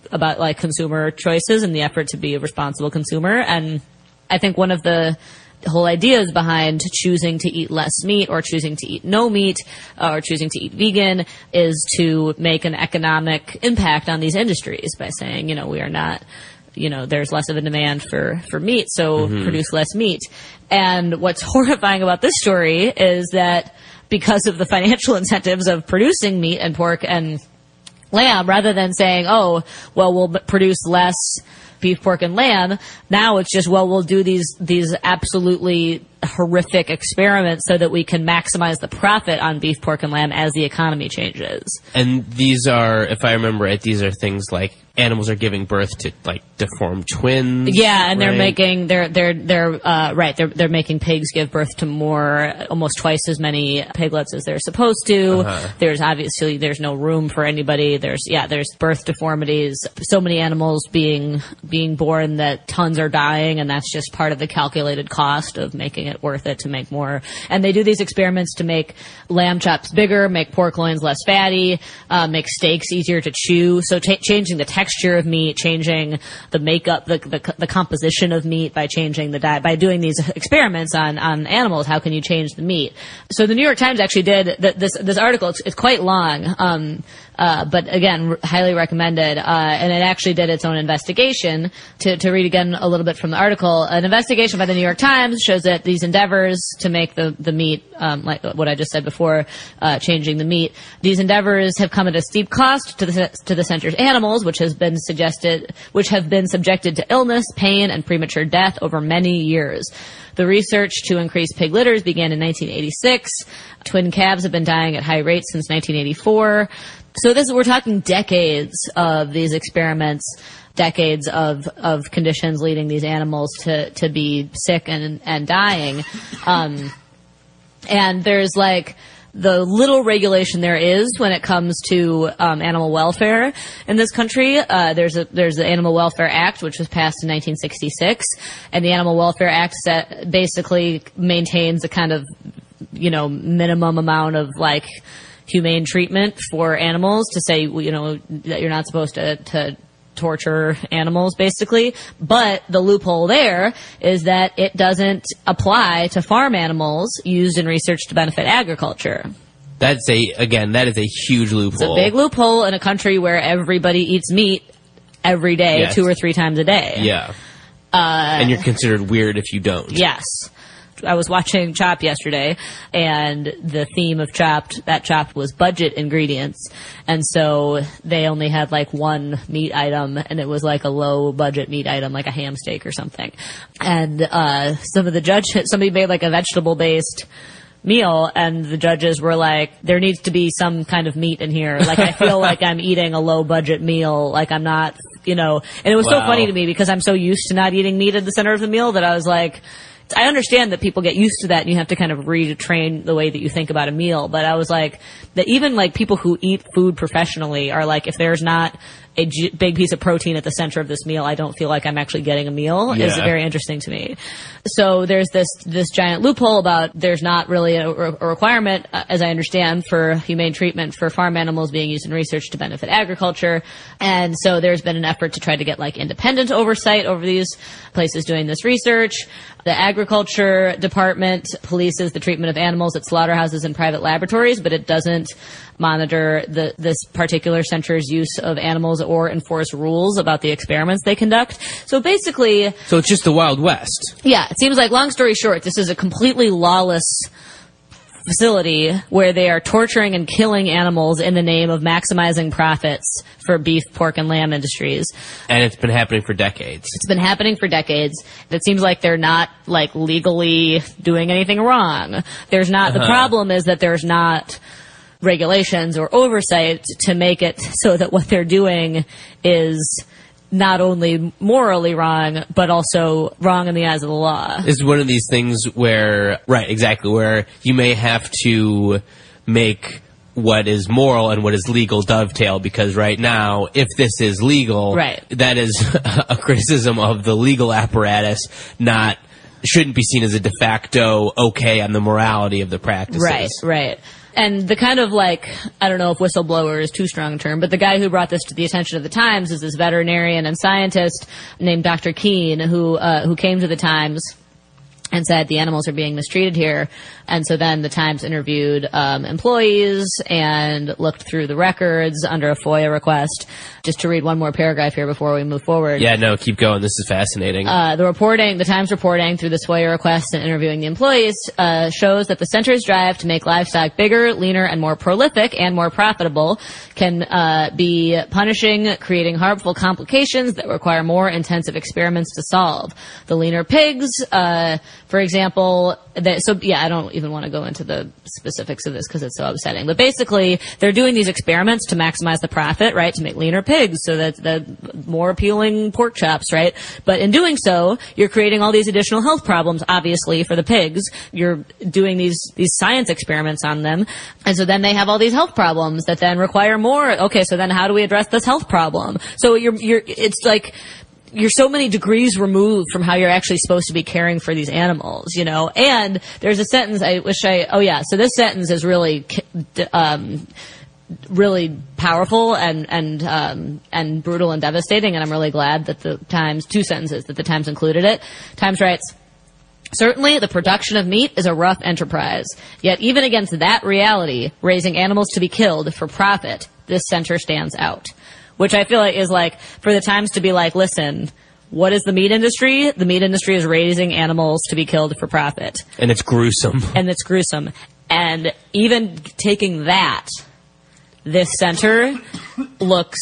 about like consumer choices and the effort to be a responsible consumer. And I think one of the whole ideas behind choosing to eat less meat or choosing to eat no meat uh, or choosing to eat vegan is to make an economic impact on these industries by saying, you know, we are not you know, there's less of a demand for, for meat, so produce less meat. And what's horrifying about this story is that because of the financial incentives of producing meat and pork and lamb, rather than saying, oh, well, we'll produce less beef, pork, and lamb, now it's just, well, we'll do these, these absolutely horrific experiments so that we can maximize the profit on beef, pork, and lamb as the economy changes. And these are, if I remember right, these are things like animals are giving birth to like deformed twins. Yeah, and they're making they're they're they're uh, right. They're they're making pigs give birth to more, almost twice as many piglets as they're supposed to. Uh-huh. There's obviously there's no room for anybody. There's yeah, there's birth deformities. So many animals being being born that tons are dying, and that's just part of the calculated cost of making it worth it to make more. And they do these experiments to make lamb chops bigger, make pork loins less fatty, uh, make steaks easier to chew. So ta changing the texture of meat, changing the makeup, the, the, the composition of meat by changing the diet, by doing these experiments on, on animals, how can you change the meat? So the New York Times actually did th- this, this article, it's, it's quite long, um, uh, but again, r- highly recommended. Uh, and it actually did its own investigation. To, to read again a little bit from the article, an investigation by the New York Times shows that these endeavors to make the the meat, um, like what I just said before, uh, changing the meat, these endeavors have come at a steep cost to the to the center's animals, which has been suggested, which have been subjected to illness, pain, and premature death over many years. The research to increase pig litters began in 1986. Twin calves have been dying at high rates since 1984. So this we're talking decades of these experiments, decades of of conditions leading these animals to to be sick and and dying. Um, and there's like the little regulation there is when it comes to um, animal welfare in this country. Uh, there's a there's the Animal Welfare Act, which was passed in 1966, and the Animal Welfare Act set, basically maintains a kind of you know minimum amount of like humane treatment for animals to say you know that you're not supposed to to torture animals basically but the loophole there is that it doesn't apply to farm animals used in research to benefit agriculture That's a again. That is a huge loophole. it's a big loophole in a country where everybody eats meat every day Yes. two or three times a day Yeah. Uh, and you're considered weird if you don't. yes I was watching Chopped yesterday, and the theme of Chopped that Chopped was budget ingredients, and so they only had like one meat item, and it was like a low budget meat item, like a ham steak or something. And uh, some of the judge, somebody made like a vegetable based meal and the judges were like there needs to be some kind of meat in here. Like i feel like i'm eating a low budget meal. Like i'm not you know and it was so funny to me because i'm so used to not eating meat at the center of the meal that i was like I understand that people get used to that and you have to kind of retrain the way that you think about a meal, but I was like, that even like people who eat food professionally are like, if there's not a j- big piece of protein at the center of this meal, I don't feel like I'm actually getting a meal is very interesting to me. So there's this, this giant loophole about there's not really a, a requirement, uh, as I understand, for humane treatment for farm animals being used in research to benefit agriculture. And so there's been an effort to try to get like independent oversight over these places doing this research. The agriculture department polices the treatment of animals at slaughterhouses and private laboratories, but it doesn't monitor the, this particular center's use of animals or enforce rules about the experiments they conduct. So basically, So it's just the Wild West. yeah, it seems like, long story short, this is a completely lawless facility where they are torturing and killing animals in the name of maximizing profits for beef, pork, and lamb industries. And it's been happening for decades. It's been happening for decades. It seems like they're not like legally doing anything wrong. There's not, the Uh-huh. problem is that there's not regulations or oversight to make it so that what they're doing is not only morally wrong, but also wrong in the eyes of the law. is one of these things where right exactly where you may have to make what is moral and what is legal dovetail because right now if this is legal Right. that is a criticism of the legal apparatus not shouldn't be seen as a de facto okay on the morality of the practices Right, right. And the kind of like, I don't know if whistleblower is too strong a term, but the guy who brought this to the attention of the Times is this veterinarian and scientist named Dr. Keen who, uh, who came to the Times and said the animals are being mistreated here. And so then the Times interviewed um, employees and looked through the records under a FOIA request. Just to read one more paragraph here before we move forward. yeah no keep going this is fascinating Uh, the reporting, the Times reporting through this FOIA request and interviewing the employees uh, shows that the center's drive to make livestock bigger, leaner, and more prolific and more profitable can uh, be punishing, creating harmful complications that require more intensive experiments to solve. The leaner pigs, uh, for example, that, so yeah, I don't even want to go into the specifics of this because it's so upsetting. But basically, they're doing these experiments to maximize the profit, right? To make leaner pigs, so that the more appealing pork chops, right? But in doing so, you're creating all these additional health problems, obviously, for the pigs. You're doing these these science experiments on them, and so then they have all these health problems that then require more. Okay, so then how do we address this health problem? So you're you're it's like you're so many degrees removed from how you're actually supposed to be caring for these animals, you know. And there's a sentence I wish I. Oh yeah, so this sentence is really, um, really powerful and and um, and brutal and devastating. And I'm really glad that the Times two sentences that the Times included it. Times writes. Certainly, the production of meat is a rough enterprise. Yet, even against that reality, raising animals to be killed for profit, this center stands out. Which I feel like is like, for the Times to be like, listen, what is the meat industry? The meat industry is raising animals to be killed for profit. and it's gruesome And it's gruesome. And even taking that, this center looks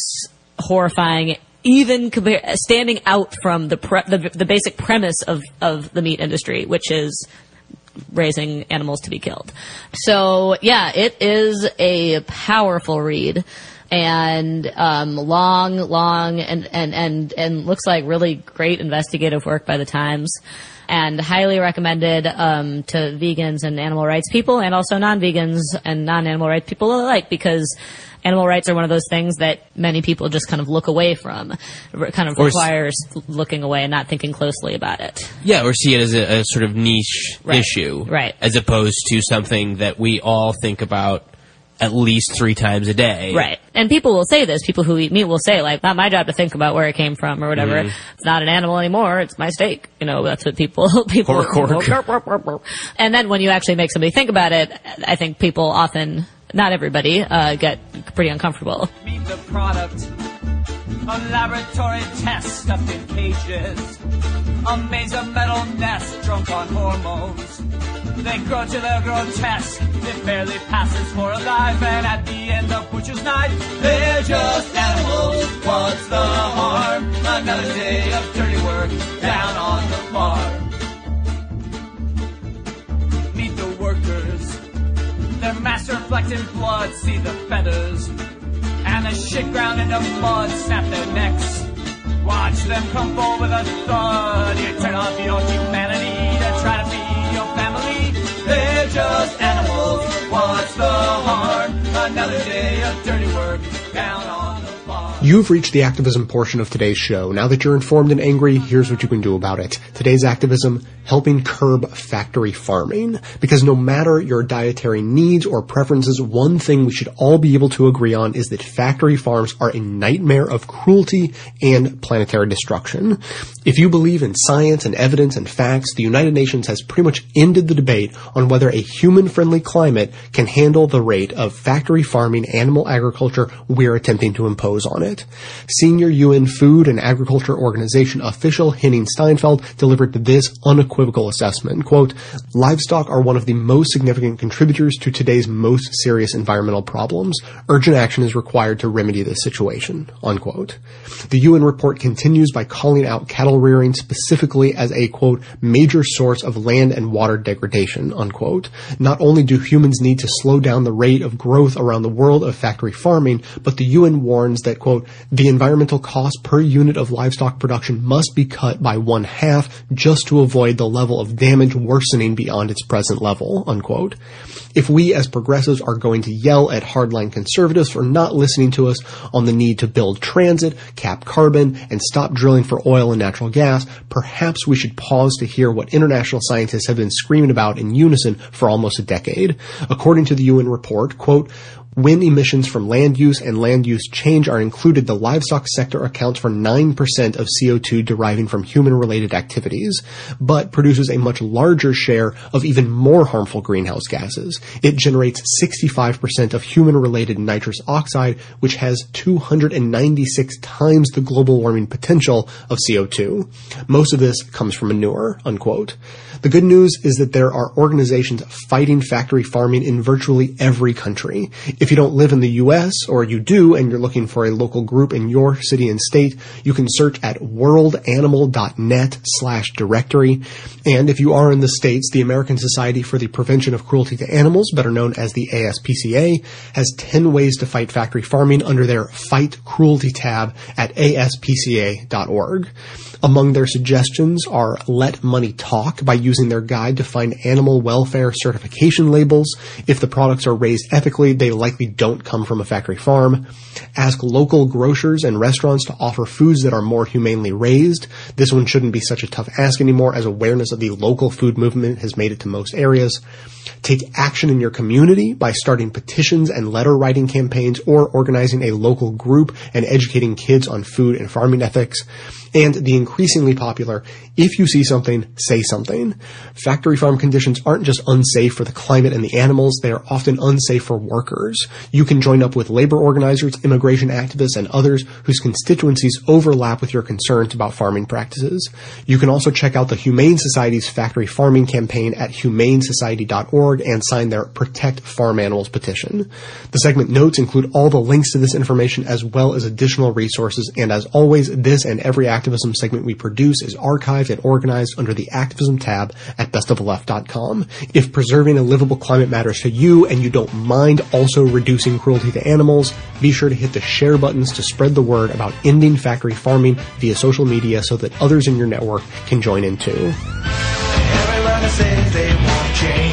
horrifying even compar- standing out from the, pre- the the basic premise of of the meat industry, which is raising animals to be killed. So yeah, it is a powerful read. And um, long, long, and, and and and looks like really great investigative work by the Times, and highly recommended um, to vegans and animal rights people, and also non-vegans and non-animal rights people alike, because animal rights are one of those things that many people just kind of look away from. It kind of Or s- requires looking away and not thinking closely about it. Yeah, or see it as a, a sort of niche Right. issue, Right. As opposed to something that we all think about at least three times a day, Right. And people will say this. People who eat meat will say, like, not my job to think about where it came from or whatever. Mhm. It's not an animal anymore. It's my steak. You know, that's what people, people. Hork, hork. And then when you actually make somebody think about it, I think people often, not everybody, uh, get pretty uncomfortable. A laboratory test stuffed in cages. A maze of metal nests drunk on hormones. They grow to they're grotesque. It barely passes for alive, and at the end of butcher's night, they're just animals. What's the harm? Another day of dirty work down on the farm. Meet the workers. Their reflect in blood, see the feathers. And the shit ground into mud, snap their necks. Watch them come crumple with a thud. You turn off your humanity to try to feed your family. They're just animals. What's the harm? Another day of dirty work down on. You've reached the activism portion of today's show. Now that you're informed and angry, here's what you can do about it. Today's activism, helping curb factory farming. Because no matter your dietary needs or preferences, one thing we should all be able to agree on is that factory farms are a nightmare of cruelty and planetary destruction. If you believe in science and evidence and facts, the United Nations has pretty much ended the debate on whether a human-friendly climate can handle the rate of factory farming animal agriculture we're attempting to impose on it. Senior UN Food and Agriculture Organization official Henning Steinfeld delivered this unequivocal assessment. Quote, livestock are one of the most significant contributors to today's most serious environmental problems. Urgent action is required to remedy this situation. Unquote. The UN report continues by calling out cattle rearing specifically as a quote, major source of land and water degradation, unquote. Not only do humans need to slow down the rate of growth around the world of factory farming, but the UN warns that quote, the environmental cost per unit of livestock production must be cut by one half just to avoid the level of damage worsening beyond its present level, unquote. If we as progressives are going to yell at hardline conservatives for not listening to us on the need to build transit, cap carbon, and stop drilling for oil and natural gas, perhaps we should pause to hear what international scientists have been screaming about in unison for almost a decade. According to the UN report, quote, when emissions from land use and land use change are included, the livestock sector accounts for 9% of CO2 deriving from human-related activities, but produces a much larger share of even more harmful greenhouse gases. It generates 65% of human-related nitrous oxide, which has 296 times the global warming potential of CO2. Most of this comes from manure, unquote. The good news is that there are organizations fighting factory farming in virtually every country. If you don't live in the US or you do and you're looking for a local group in your city and state, you can search at worldanimal.net slash directory. And if you are in the States, the American Society for the Prevention of Cruelty to Animals, better known as the ASPCA, has 10 ways to fight factory farming under their Fight Cruelty tab at aspca.org. Among their suggestions are Let Money Talk by using their guide to find animal welfare certification labels. If the products are raised ethically, they likely don't come from a factory farm. Ask local grocers and restaurants to offer foods that are more humanely raised. This one shouldn't be such a tough ask anymore as awareness of the local food movement has made it to most areas. Take action in your community by starting petitions and letter writing campaigns or organizing a local group and educating kids on food and farming ethics. And the increasingly popular, if you see something, say something. Factory farm conditions aren't just unsafe for the climate and the animals, they are often unsafe for workers. You can join up with labor organizers, immigration activists, and others whose constituencies overlap with your concerns about farming practices. You can also check out the Humane Society's factory farming campaign at humanesociety.org and sign their Protect Farm Animals petition. The segment notes include all the links to this information as well as additional resources, and as always, this and every activism segment we produce is archived and organized under the activism tab at bestoftheleft.com. If preserving a livable climate matters to you and you don't mind also reducing cruelty to animals, be sure to hit the share buttons to spread the word about ending factory farming via social media so that others in your network can join in too. Says they change,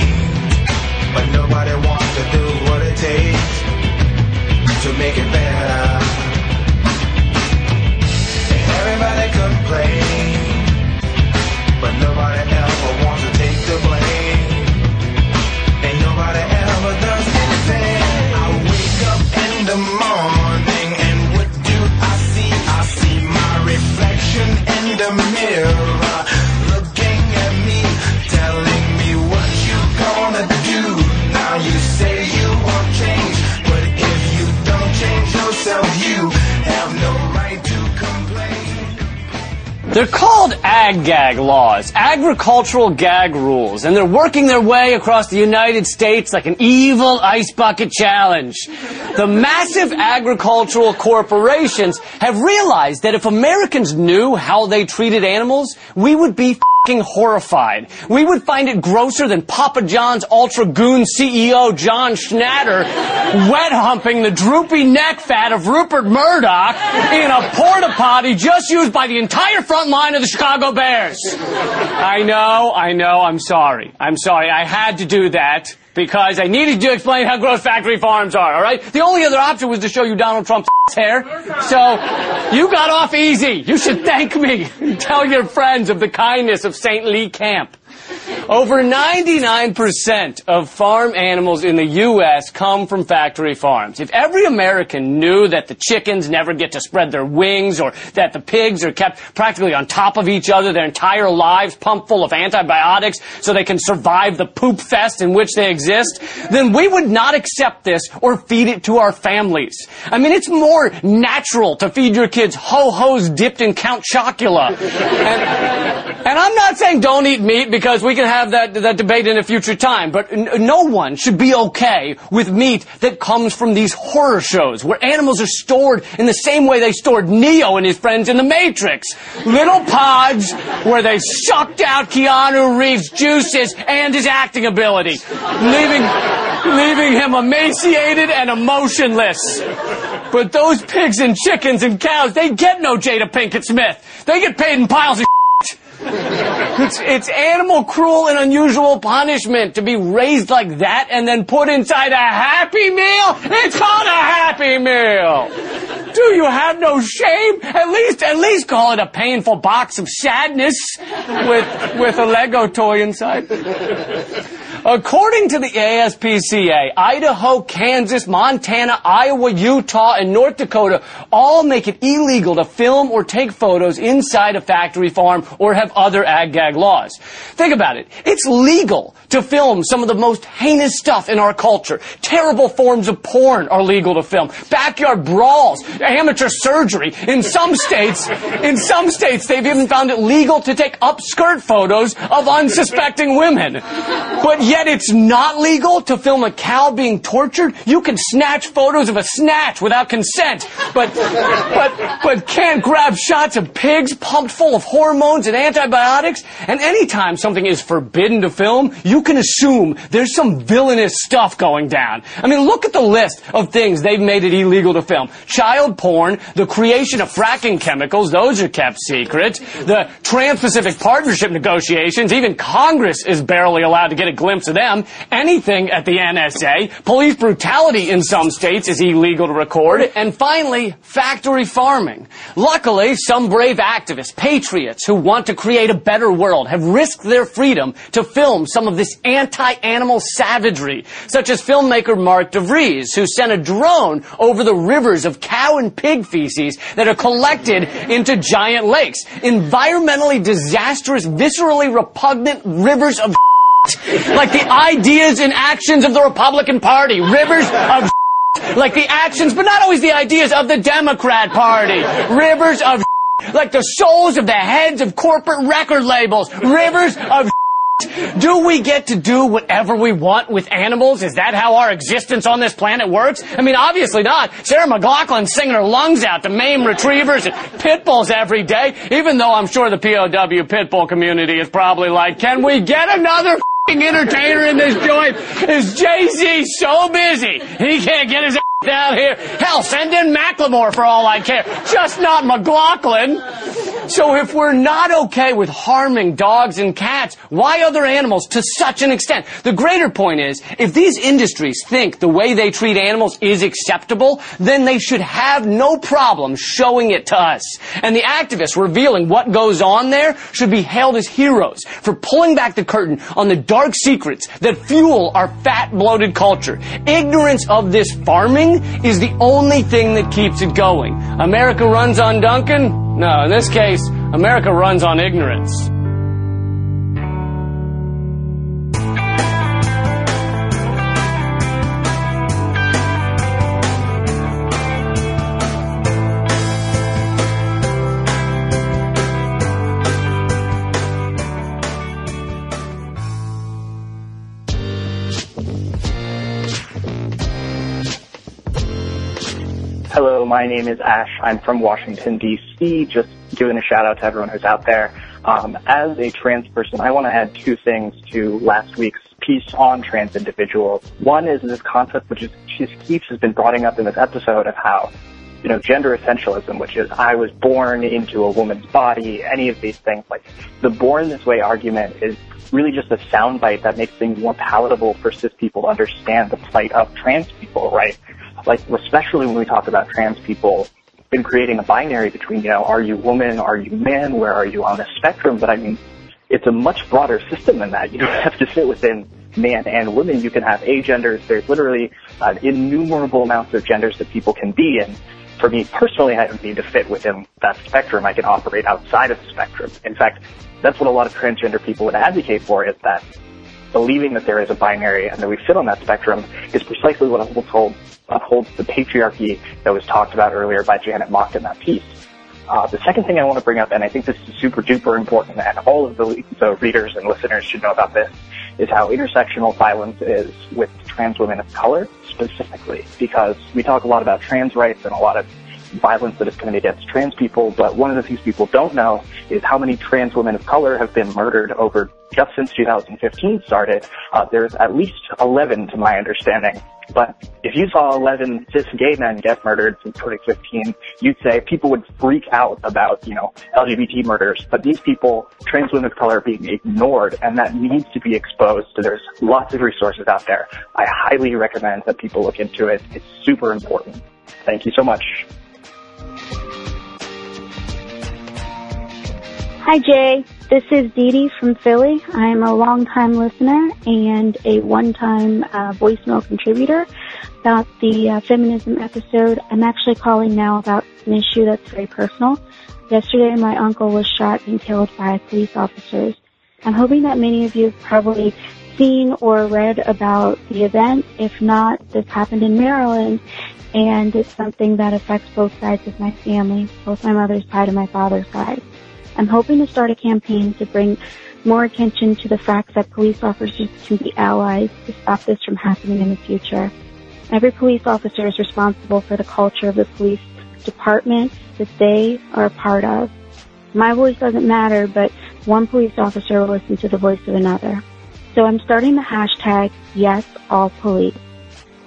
They're called ag gag laws, agricultural gag rules, and they're working their way across the United States like an evil ice bucket challenge. The massive agricultural corporations have realized that if Americans knew how they treated animals, we would be horrified. We would find it grosser than Papa John's Ultra Goon CEO John Schnatter wet humping the droopy neck fat of Rupert Murdoch in a porta potty just used by the entire front line of the Chicago Bears. I know, I know, I'm sorry. I'm sorry. I had to do that because I needed to explain how gross factory farms are, alright? The only other option was to show you Donald Trump's hair. So, you got off easy. You should thank me. Tell your friends of the kindness of St. Lee Camp. Over 99% of farm animals in the U.S. come from factory farms. If every American knew that the chickens never get to spread their wings or that the pigs are kept practically on top of each other their entire lives, pumped full of antibiotics so they can survive the poop fest in which they exist, then we would not accept this or feed it to our families. I mean, it's more natural to feed your kids ho-hos dipped in Count Chocula. And, and I'm not saying don't eat meat because we can have that, that debate in a future time, but no one should be okay with meat that comes from these horror shows where animals are stored in the same way they stored Neo and his friends in the Matrix. Little pods where they sucked out Keanu Reeves' juices and his acting ability, leaving, leaving him emaciated and emotionless. But those pigs and chickens and cows, they get no Jada Pinkett Smith. They get paid in piles of it's, it's animal cruel and unusual punishment to be raised like that and then put inside a happy meal. It's called a happy meal. Do you have no shame? At least, at least call it a painful box of sadness with, with a Lego toy inside. According to the ASPCA, Idaho, Kansas, Montana, Iowa, Utah, and North Dakota all make it illegal to film or take photos inside a factory farm or have other ag gag laws. Think about it. It's legal to film some of the most heinous stuff in our culture. Terrible forms of porn are legal to film. Backyard brawls, amateur surgery. In some states, in some states, they've even found it legal to take upskirt photos of unsuspecting women. But yet it's not legal to film a cow being tortured. You can snatch photos of a snatch without consent, but, but, but can't grab shots of pigs pumped full of hormones and antibiotics. And anytime something is forbidden to film, you can assume there's some villainous stuff going down. I mean, look at the list of things they've made it illegal to film. Child porn, the creation of fracking chemicals, those are kept secret. The Trans-Pacific Partnership negotiations, even Congress is barely allowed to get a glimpse of them. Anything at the NSA. Police brutality in some states is illegal to record. And finally, factory farming. Luckily, some brave activists, patriots who want to create a better world have risked their freedom to film some of this anti-animal savagery, such as filmmaker Mark DeVries, who sent a drone over the rivers of cow and pig feces that are collected into giant lakes. Environmentally disastrous, viscerally repugnant rivers of like the ideas and actions of the Republican Party. Rivers of like the actions, but not always the ideas of the Democrat Party. Rivers of like the souls of the heads of corporate record labels. Rivers of do we get to do whatever we want with animals? Is that how our existence on this planet works? I mean, obviously not. Sarah McLachlan's singing her lungs out to maim retrievers and pit bulls every day, even though I'm sure the POW pit bull community is probably like, can we get another entertainer in this joint? Is Jay-Z so busy? He can't get his ass down here. Hell, send in Macklemore for all I care. Just not McLachlan. So if we're not okay with harming dogs and cats, why other animals to such an extent? The greater point is, if these industries think the way they treat animals is acceptable, then they should have no problem showing it to us. And the activists revealing what goes on there should be hailed as heroes for pulling back the curtain on the dark secrets that fuel our fat, bloated culture. Ignorance of this farming is the only thing that keeps it going. America runs on Dunkin'? No, in this case, America runs on ignorance. My name is Ash. I'm from Washington, D.C. Just giving a shout out to everyone who's out there. Um, as a trans person, I want to add two things to last week's piece on trans individuals. One is this concept which is, just keeps has been brought up in this episode of how, you know, gender essentialism, which is I was born into a woman's body, any of these things. Like the born this way argument is really just a soundbite that makes things more palatable for cis people to understand the plight of trans people, right? Like, especially when we talk about trans people, been creating a binary between, you know, are you woman, are you man, where are you on the spectrum? But I mean, it's a much broader system than that. You don't have to fit within man and woman. You can have a genders. There's literally innumerable amounts of genders that people can be. in. for me personally, I don't need to fit within that spectrum. I can operate outside of the spectrum. In fact, that's what a lot of transgender people would advocate for is that believing that there is a binary and that we fit on that spectrum is precisely what upholds, the patriarchy that was talked about earlier by Janet Mock in that piece. Uh, the second thing I want to bring up, and I think this is super duper important, and all of the, the readers and listeners should know about this, is how intersectional violence is with trans women of color specifically, because we talk a lot about trans rights and a lot of violence that is committed against trans people, but one of the things people don't know is how many trans women of color have been murdered over just since 2015 started. Uh, there's at least 11 to my understanding. But if you saw 11 cis gay men get murdered since 2015, you'd say people would freak out about, you know, LGBT murders. But these people, trans women of color, are being ignored, and that needs to be exposed. So There's lots of resources out there. I highly recommend that people look into it. It's super important. Thank you so much. Hi, Jay. This is Dee Dee from Philly. I'm a longtime listener and a one-time uh, voicemail contributor about the uh, feminism episode. I'm actually calling now about an issue that's very personal. Yesterday, my uncle was shot and killed by police officers. I'm hoping that many of you have probably seen or read about the event. If not, this happened in Maryland, and it's something that affects both sides of my family, both my mother's side and my father's side. I'm hoping to start a campaign to bring more attention to the fact that police officers can be allies to stop this from happening in the future. Every police officer is responsible for the culture of the police department that they are a part of. My voice doesn't matter, but one police officer will listen to the voice of another. So I'm starting the hashtag Yes All Police.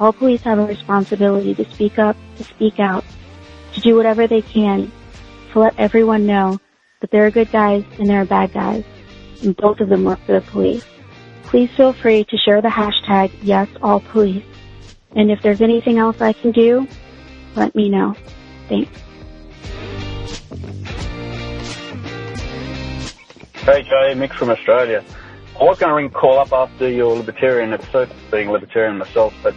All police have a responsibility to speak up, to speak out, to do whatever they can to let everyone know but there are good guys and there are bad guys, and both of them work for the police. Please feel free to share the hashtag YesAllPolice, and if there's anything else I can do, let me know. Thanks. Hey Jay, Mick from Australia. I was going to ring call up after your libertarian episode, being libertarian myself, but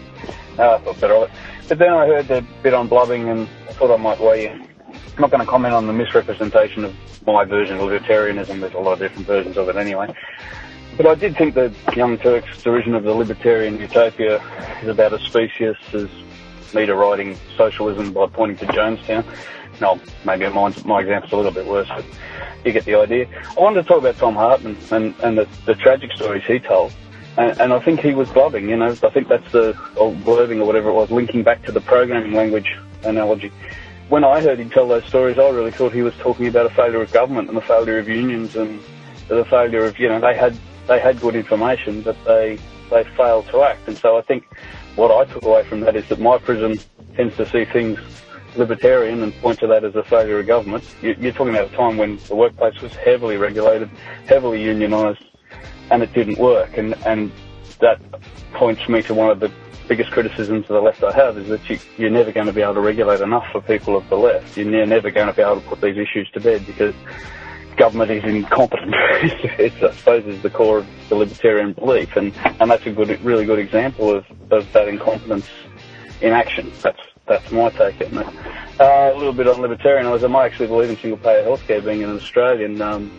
uh, I thought better of it. But then I heard the bit on blubbing and I thought I might weigh in. I'm not going to comment on the misrepresentation of my version of libertarianism. There's a lot of different versions of it anyway. But I did think that Young Turk's derision of the libertarian utopia is about as specious as me deriding socialism by pointing to Jonestown. No, maybe mine's, my example's a little bit worse, but you get the idea. I wanted to talk about Thom Hartmann and, and the, the tragic stories he told. And, and I think he was blubbing, you know, I think that's the, or blurbing or whatever it was, linking back to the programming language analogy when I heard him tell those stories, I really thought he was talking about a failure of government and the failure of unions and the failure of, you know, they had, they had good information, but they, they failed to act. And so I think what I took away from that is that my prism tends to see things libertarian and point to that as a failure of government. You're talking about a time when the workplace was heavily regulated, heavily unionised, and it didn't work. And, and that points me to one of the biggest criticisms of the left I have is that you, you're never going to be able to regulate enough for people of the left. You're never going to be able to put these issues to bed because government is incompetent. it's, I suppose, is the core of the libertarian belief, and, and that's a good, really good example of, of that incompetence in action. That's that's my take on it. Uh, a little bit on libertarianism. I actually believe in single-payer healthcare. Being an Australian, um,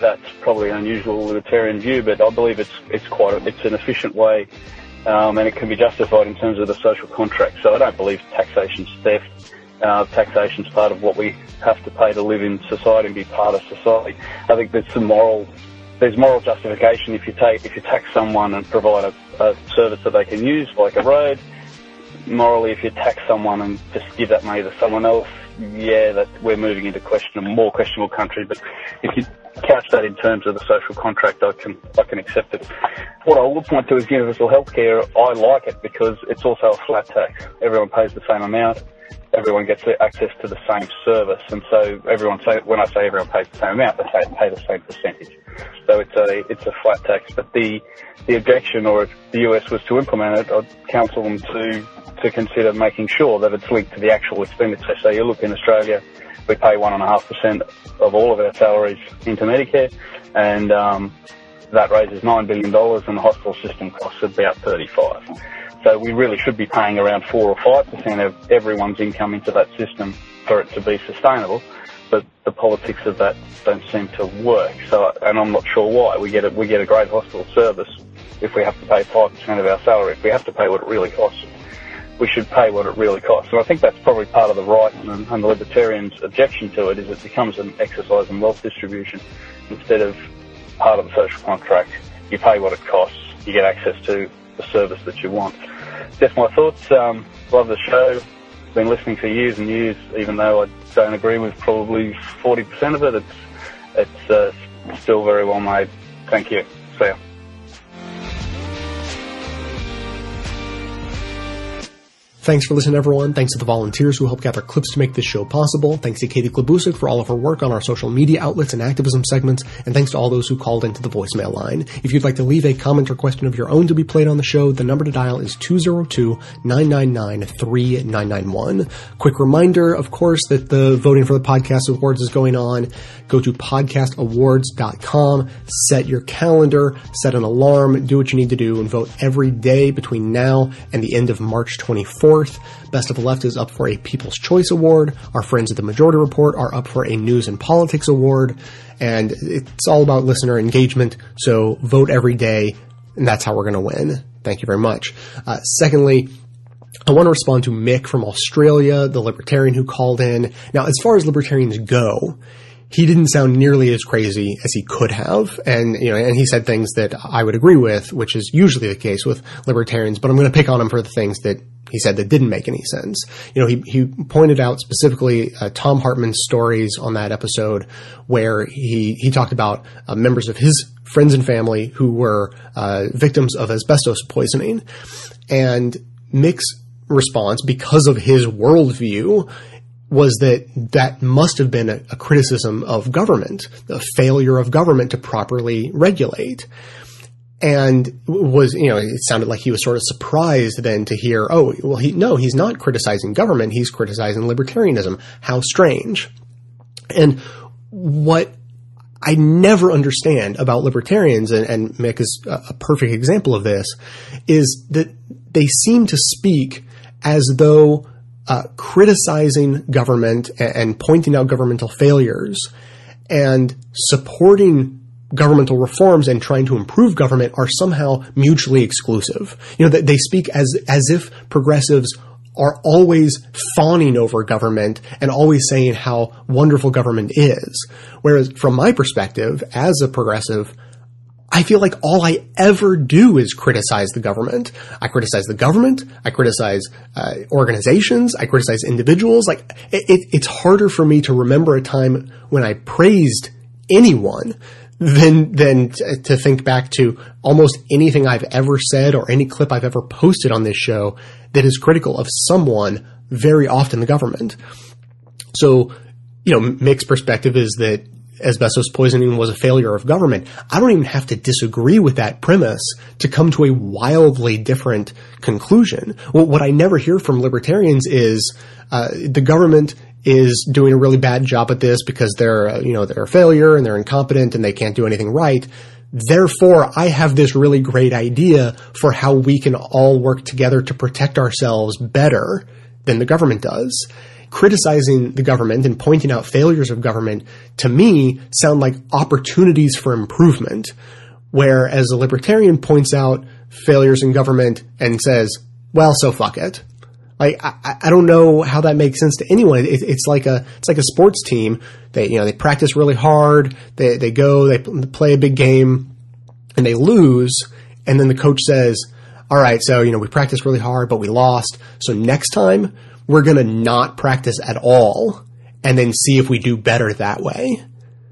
that's probably an unusual libertarian view, but I believe it's it's quite a, it's an efficient way um, and it can be justified in terms of the social contract. So I don't believe taxation's theft. Uh, taxation's part of what we have to pay to live in society and be part of society. I think there's some moral, there's moral justification if you take, if you tax someone and provide a, a service that they can use, like a road, morally, if you tax someone and just give that money to someone else, yeah, that we're moving into question a more questionable country. But if you couch that in terms of the social contract, I can I can accept it. What I would point to is universal healthcare. I like it because it's also a flat tax. Everyone pays the same amount. Everyone gets access to the same service, and so everyone say when I say everyone pays the same amount, they say pay the same percentage. So it's a it's a flat tax. But the the objection, or if the US was to implement it, I'd counsel them to to consider making sure that it's linked to the actual expenditure. So you look in Australia, we pay one and a half percent of all of our salaries into Medicare, and um, that raises nine billion dollars, and the hospital system costs about thirty-five. So we really should be paying around four or five percent of everyone's income into that system for it to be sustainable. But the politics of that don't seem to work. So, and I'm not sure why. We get a, we get a great hospital service if we have to pay five percent of our salary. If we have to pay what it really costs, we should pay what it really costs. And I think that's probably part of the right and, and the libertarians' objection to it is it becomes an exercise in wealth distribution instead of part of the social contract. You pay what it costs. You get access to the service that you want. That's my thoughts. Um, love the show. Been listening for years and years, even though I don't agree with probably 40% of it. It's it's uh, still very well made. Thank you. See ya. Thanks for listening, everyone. Thanks to the volunteers who help gather clips to make this show possible. Thanks to Katie Klabusich for all of her work on our social media outlets and activism segments. And thanks to all those who called into the voicemail line. If you'd like to leave a comment or question of your own to be played on the show, the number to dial is 202-999-3991. Quick reminder, of course, that the voting for the podcast awards is going on. Go to podcastawards.com, set your calendar, set an alarm, do what you need to do, and vote every day between now and the end of March 24th. Best of the Left is up for a People's Choice Award. Our friends at the Majority Report are up for a News and Politics Award. And it's all about listener engagement. So vote every day, and that's how we're going to win. Thank you very much. Uh, secondly, I want to respond to Mick from Australia, the libertarian who called in. Now, as far as libertarians go, he didn't sound nearly as crazy as he could have. And, you know, and he said things that I would agree with, which is usually the case with libertarians, but I'm going to pick on him for the things that he said that didn't make any sense. You know, he, he pointed out specifically uh, Thom Hartmann's stories on that episode where he, he talked about uh, members of his friends and family who were uh, victims of asbestos poisoning. And Mick's response, because of his worldview, was that that must have been a, a criticism of government, the failure of government to properly regulate and was you know it sounded like he was sort of surprised then to hear oh well he no he's not criticizing government he's criticizing libertarianism. How strange. And what I never understand about libertarians and, and Mick is a, a perfect example of this is that they seem to speak as though uh, criticizing government and, and pointing out governmental failures and supporting governmental reforms and trying to improve government are somehow mutually exclusive. You know, they speak as, as if progressives are always fawning over government and always saying how wonderful government is. Whereas from my perspective, as a progressive, I feel like all I ever do is criticize the government. I criticize the government. I criticize uh, organizations. I criticize individuals. Like it, it, it's harder for me to remember a time when I praised anyone than than to think back to almost anything I've ever said or any clip I've ever posted on this show that is critical of someone, very often the government. So, you know, Mick's perspective is that asbestos poisoning was a failure of government. I don't even have to disagree with that premise to come to a wildly different conclusion. Well, what I never hear from libertarians is uh, the government is doing a really bad job at this because they're, uh, you know, they're a failure and they're incompetent and they can't do anything right. Therefore, I have this really great idea for how we can all work together to protect ourselves better than the government does. Criticizing the government and pointing out failures of government to me sound like opportunities for improvement. Whereas a libertarian points out failures in government and says, well, so fuck it. Like I, I don't know how that makes sense to anyone. It, it's like a it's like a sports team. They you know they practice really hard. They they go they play a big game, and they lose. And then the coach says, all right, so, you know, we practiced really hard, but we lost. So next time we're going to not practice at all and then see if we do better that way.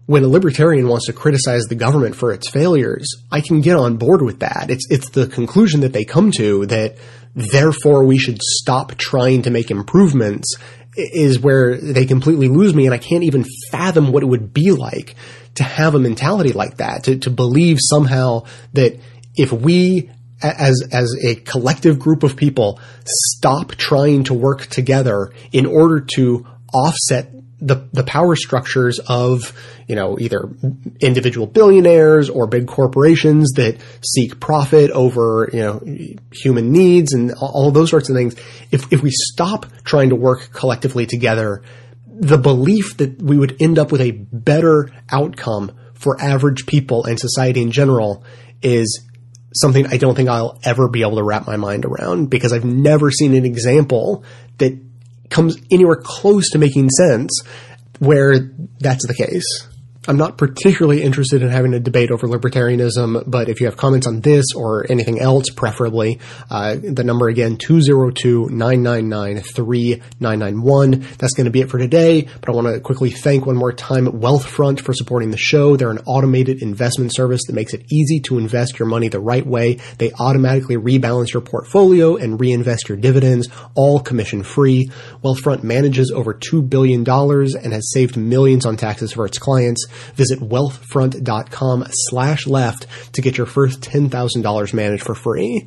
When a libertarian wants to criticize the government for its failures, I can get on board with that. It's, it's the conclusion that they come to that therefore we should stop trying to make improvements is where they completely lose me and I can't even fathom what it would be like to have a mentality like that, to, to believe somehow that if we as as a collective group of people stop trying to work together in order to offset the the power structures of you know either individual billionaires or big corporations that seek profit over you know human needs and all those sorts of things. If if we stop trying to work collectively together the belief that we would end up with a better outcome for average people and society in general is something I don't think I'll ever be able to wrap my mind around because I've never seen an example that comes anywhere close to making sense where that's the case. I'm not particularly interested in having a debate over libertarianism, but if you have comments on this or anything else, preferably, uh, the number again, 202-999-3991. That's going to be it for today, but I want to quickly thank one more time Wealthfront for supporting the show. They're an automated investment service that makes it easy to invest your money the right way. They automatically rebalance your portfolio and reinvest your dividends, all commission free. Wealthfront manages over $2 billion and has saved millions on taxes for its clients. Visit wealthfront.com slash left to get your first $10,000 managed for free.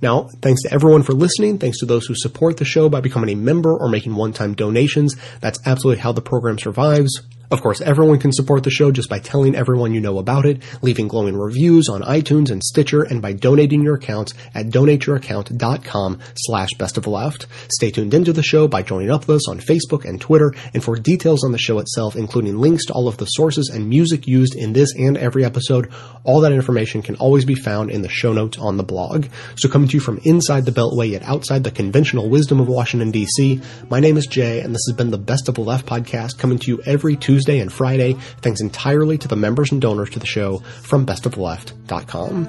Now, thanks to everyone for listening. Thanks to those who support the show by becoming a member or making one-time donations. That's absolutely how the program survives. Of course, everyone can support the show just by telling everyone you know about it, leaving glowing reviews on iTunes and Stitcher, and by donating your accounts at donateyouraccount.com slash best of the left. Stay tuned into the show by joining up with us on Facebook and Twitter, and for details on the show itself, including links to all of the sources and music used in this and every episode, all that information can always be found in the show notes on the blog. So coming to you from inside the Beltway yet outside the conventional wisdom of Washington, D.C., my name is Jay, and this has been the Best of the Left podcast coming to you every Tuesday and Friday, thanks entirely to the members and donors to the show from bestoftheleft.com.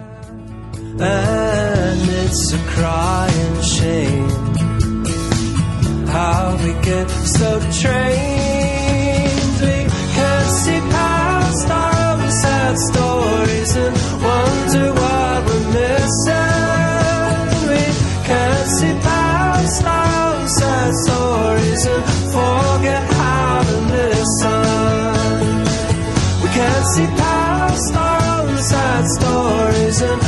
And it's a crying shame how we get so trained. We can't see past our own sad stories and wonder what we're missing. We can't see past our own sad stories and forget stories and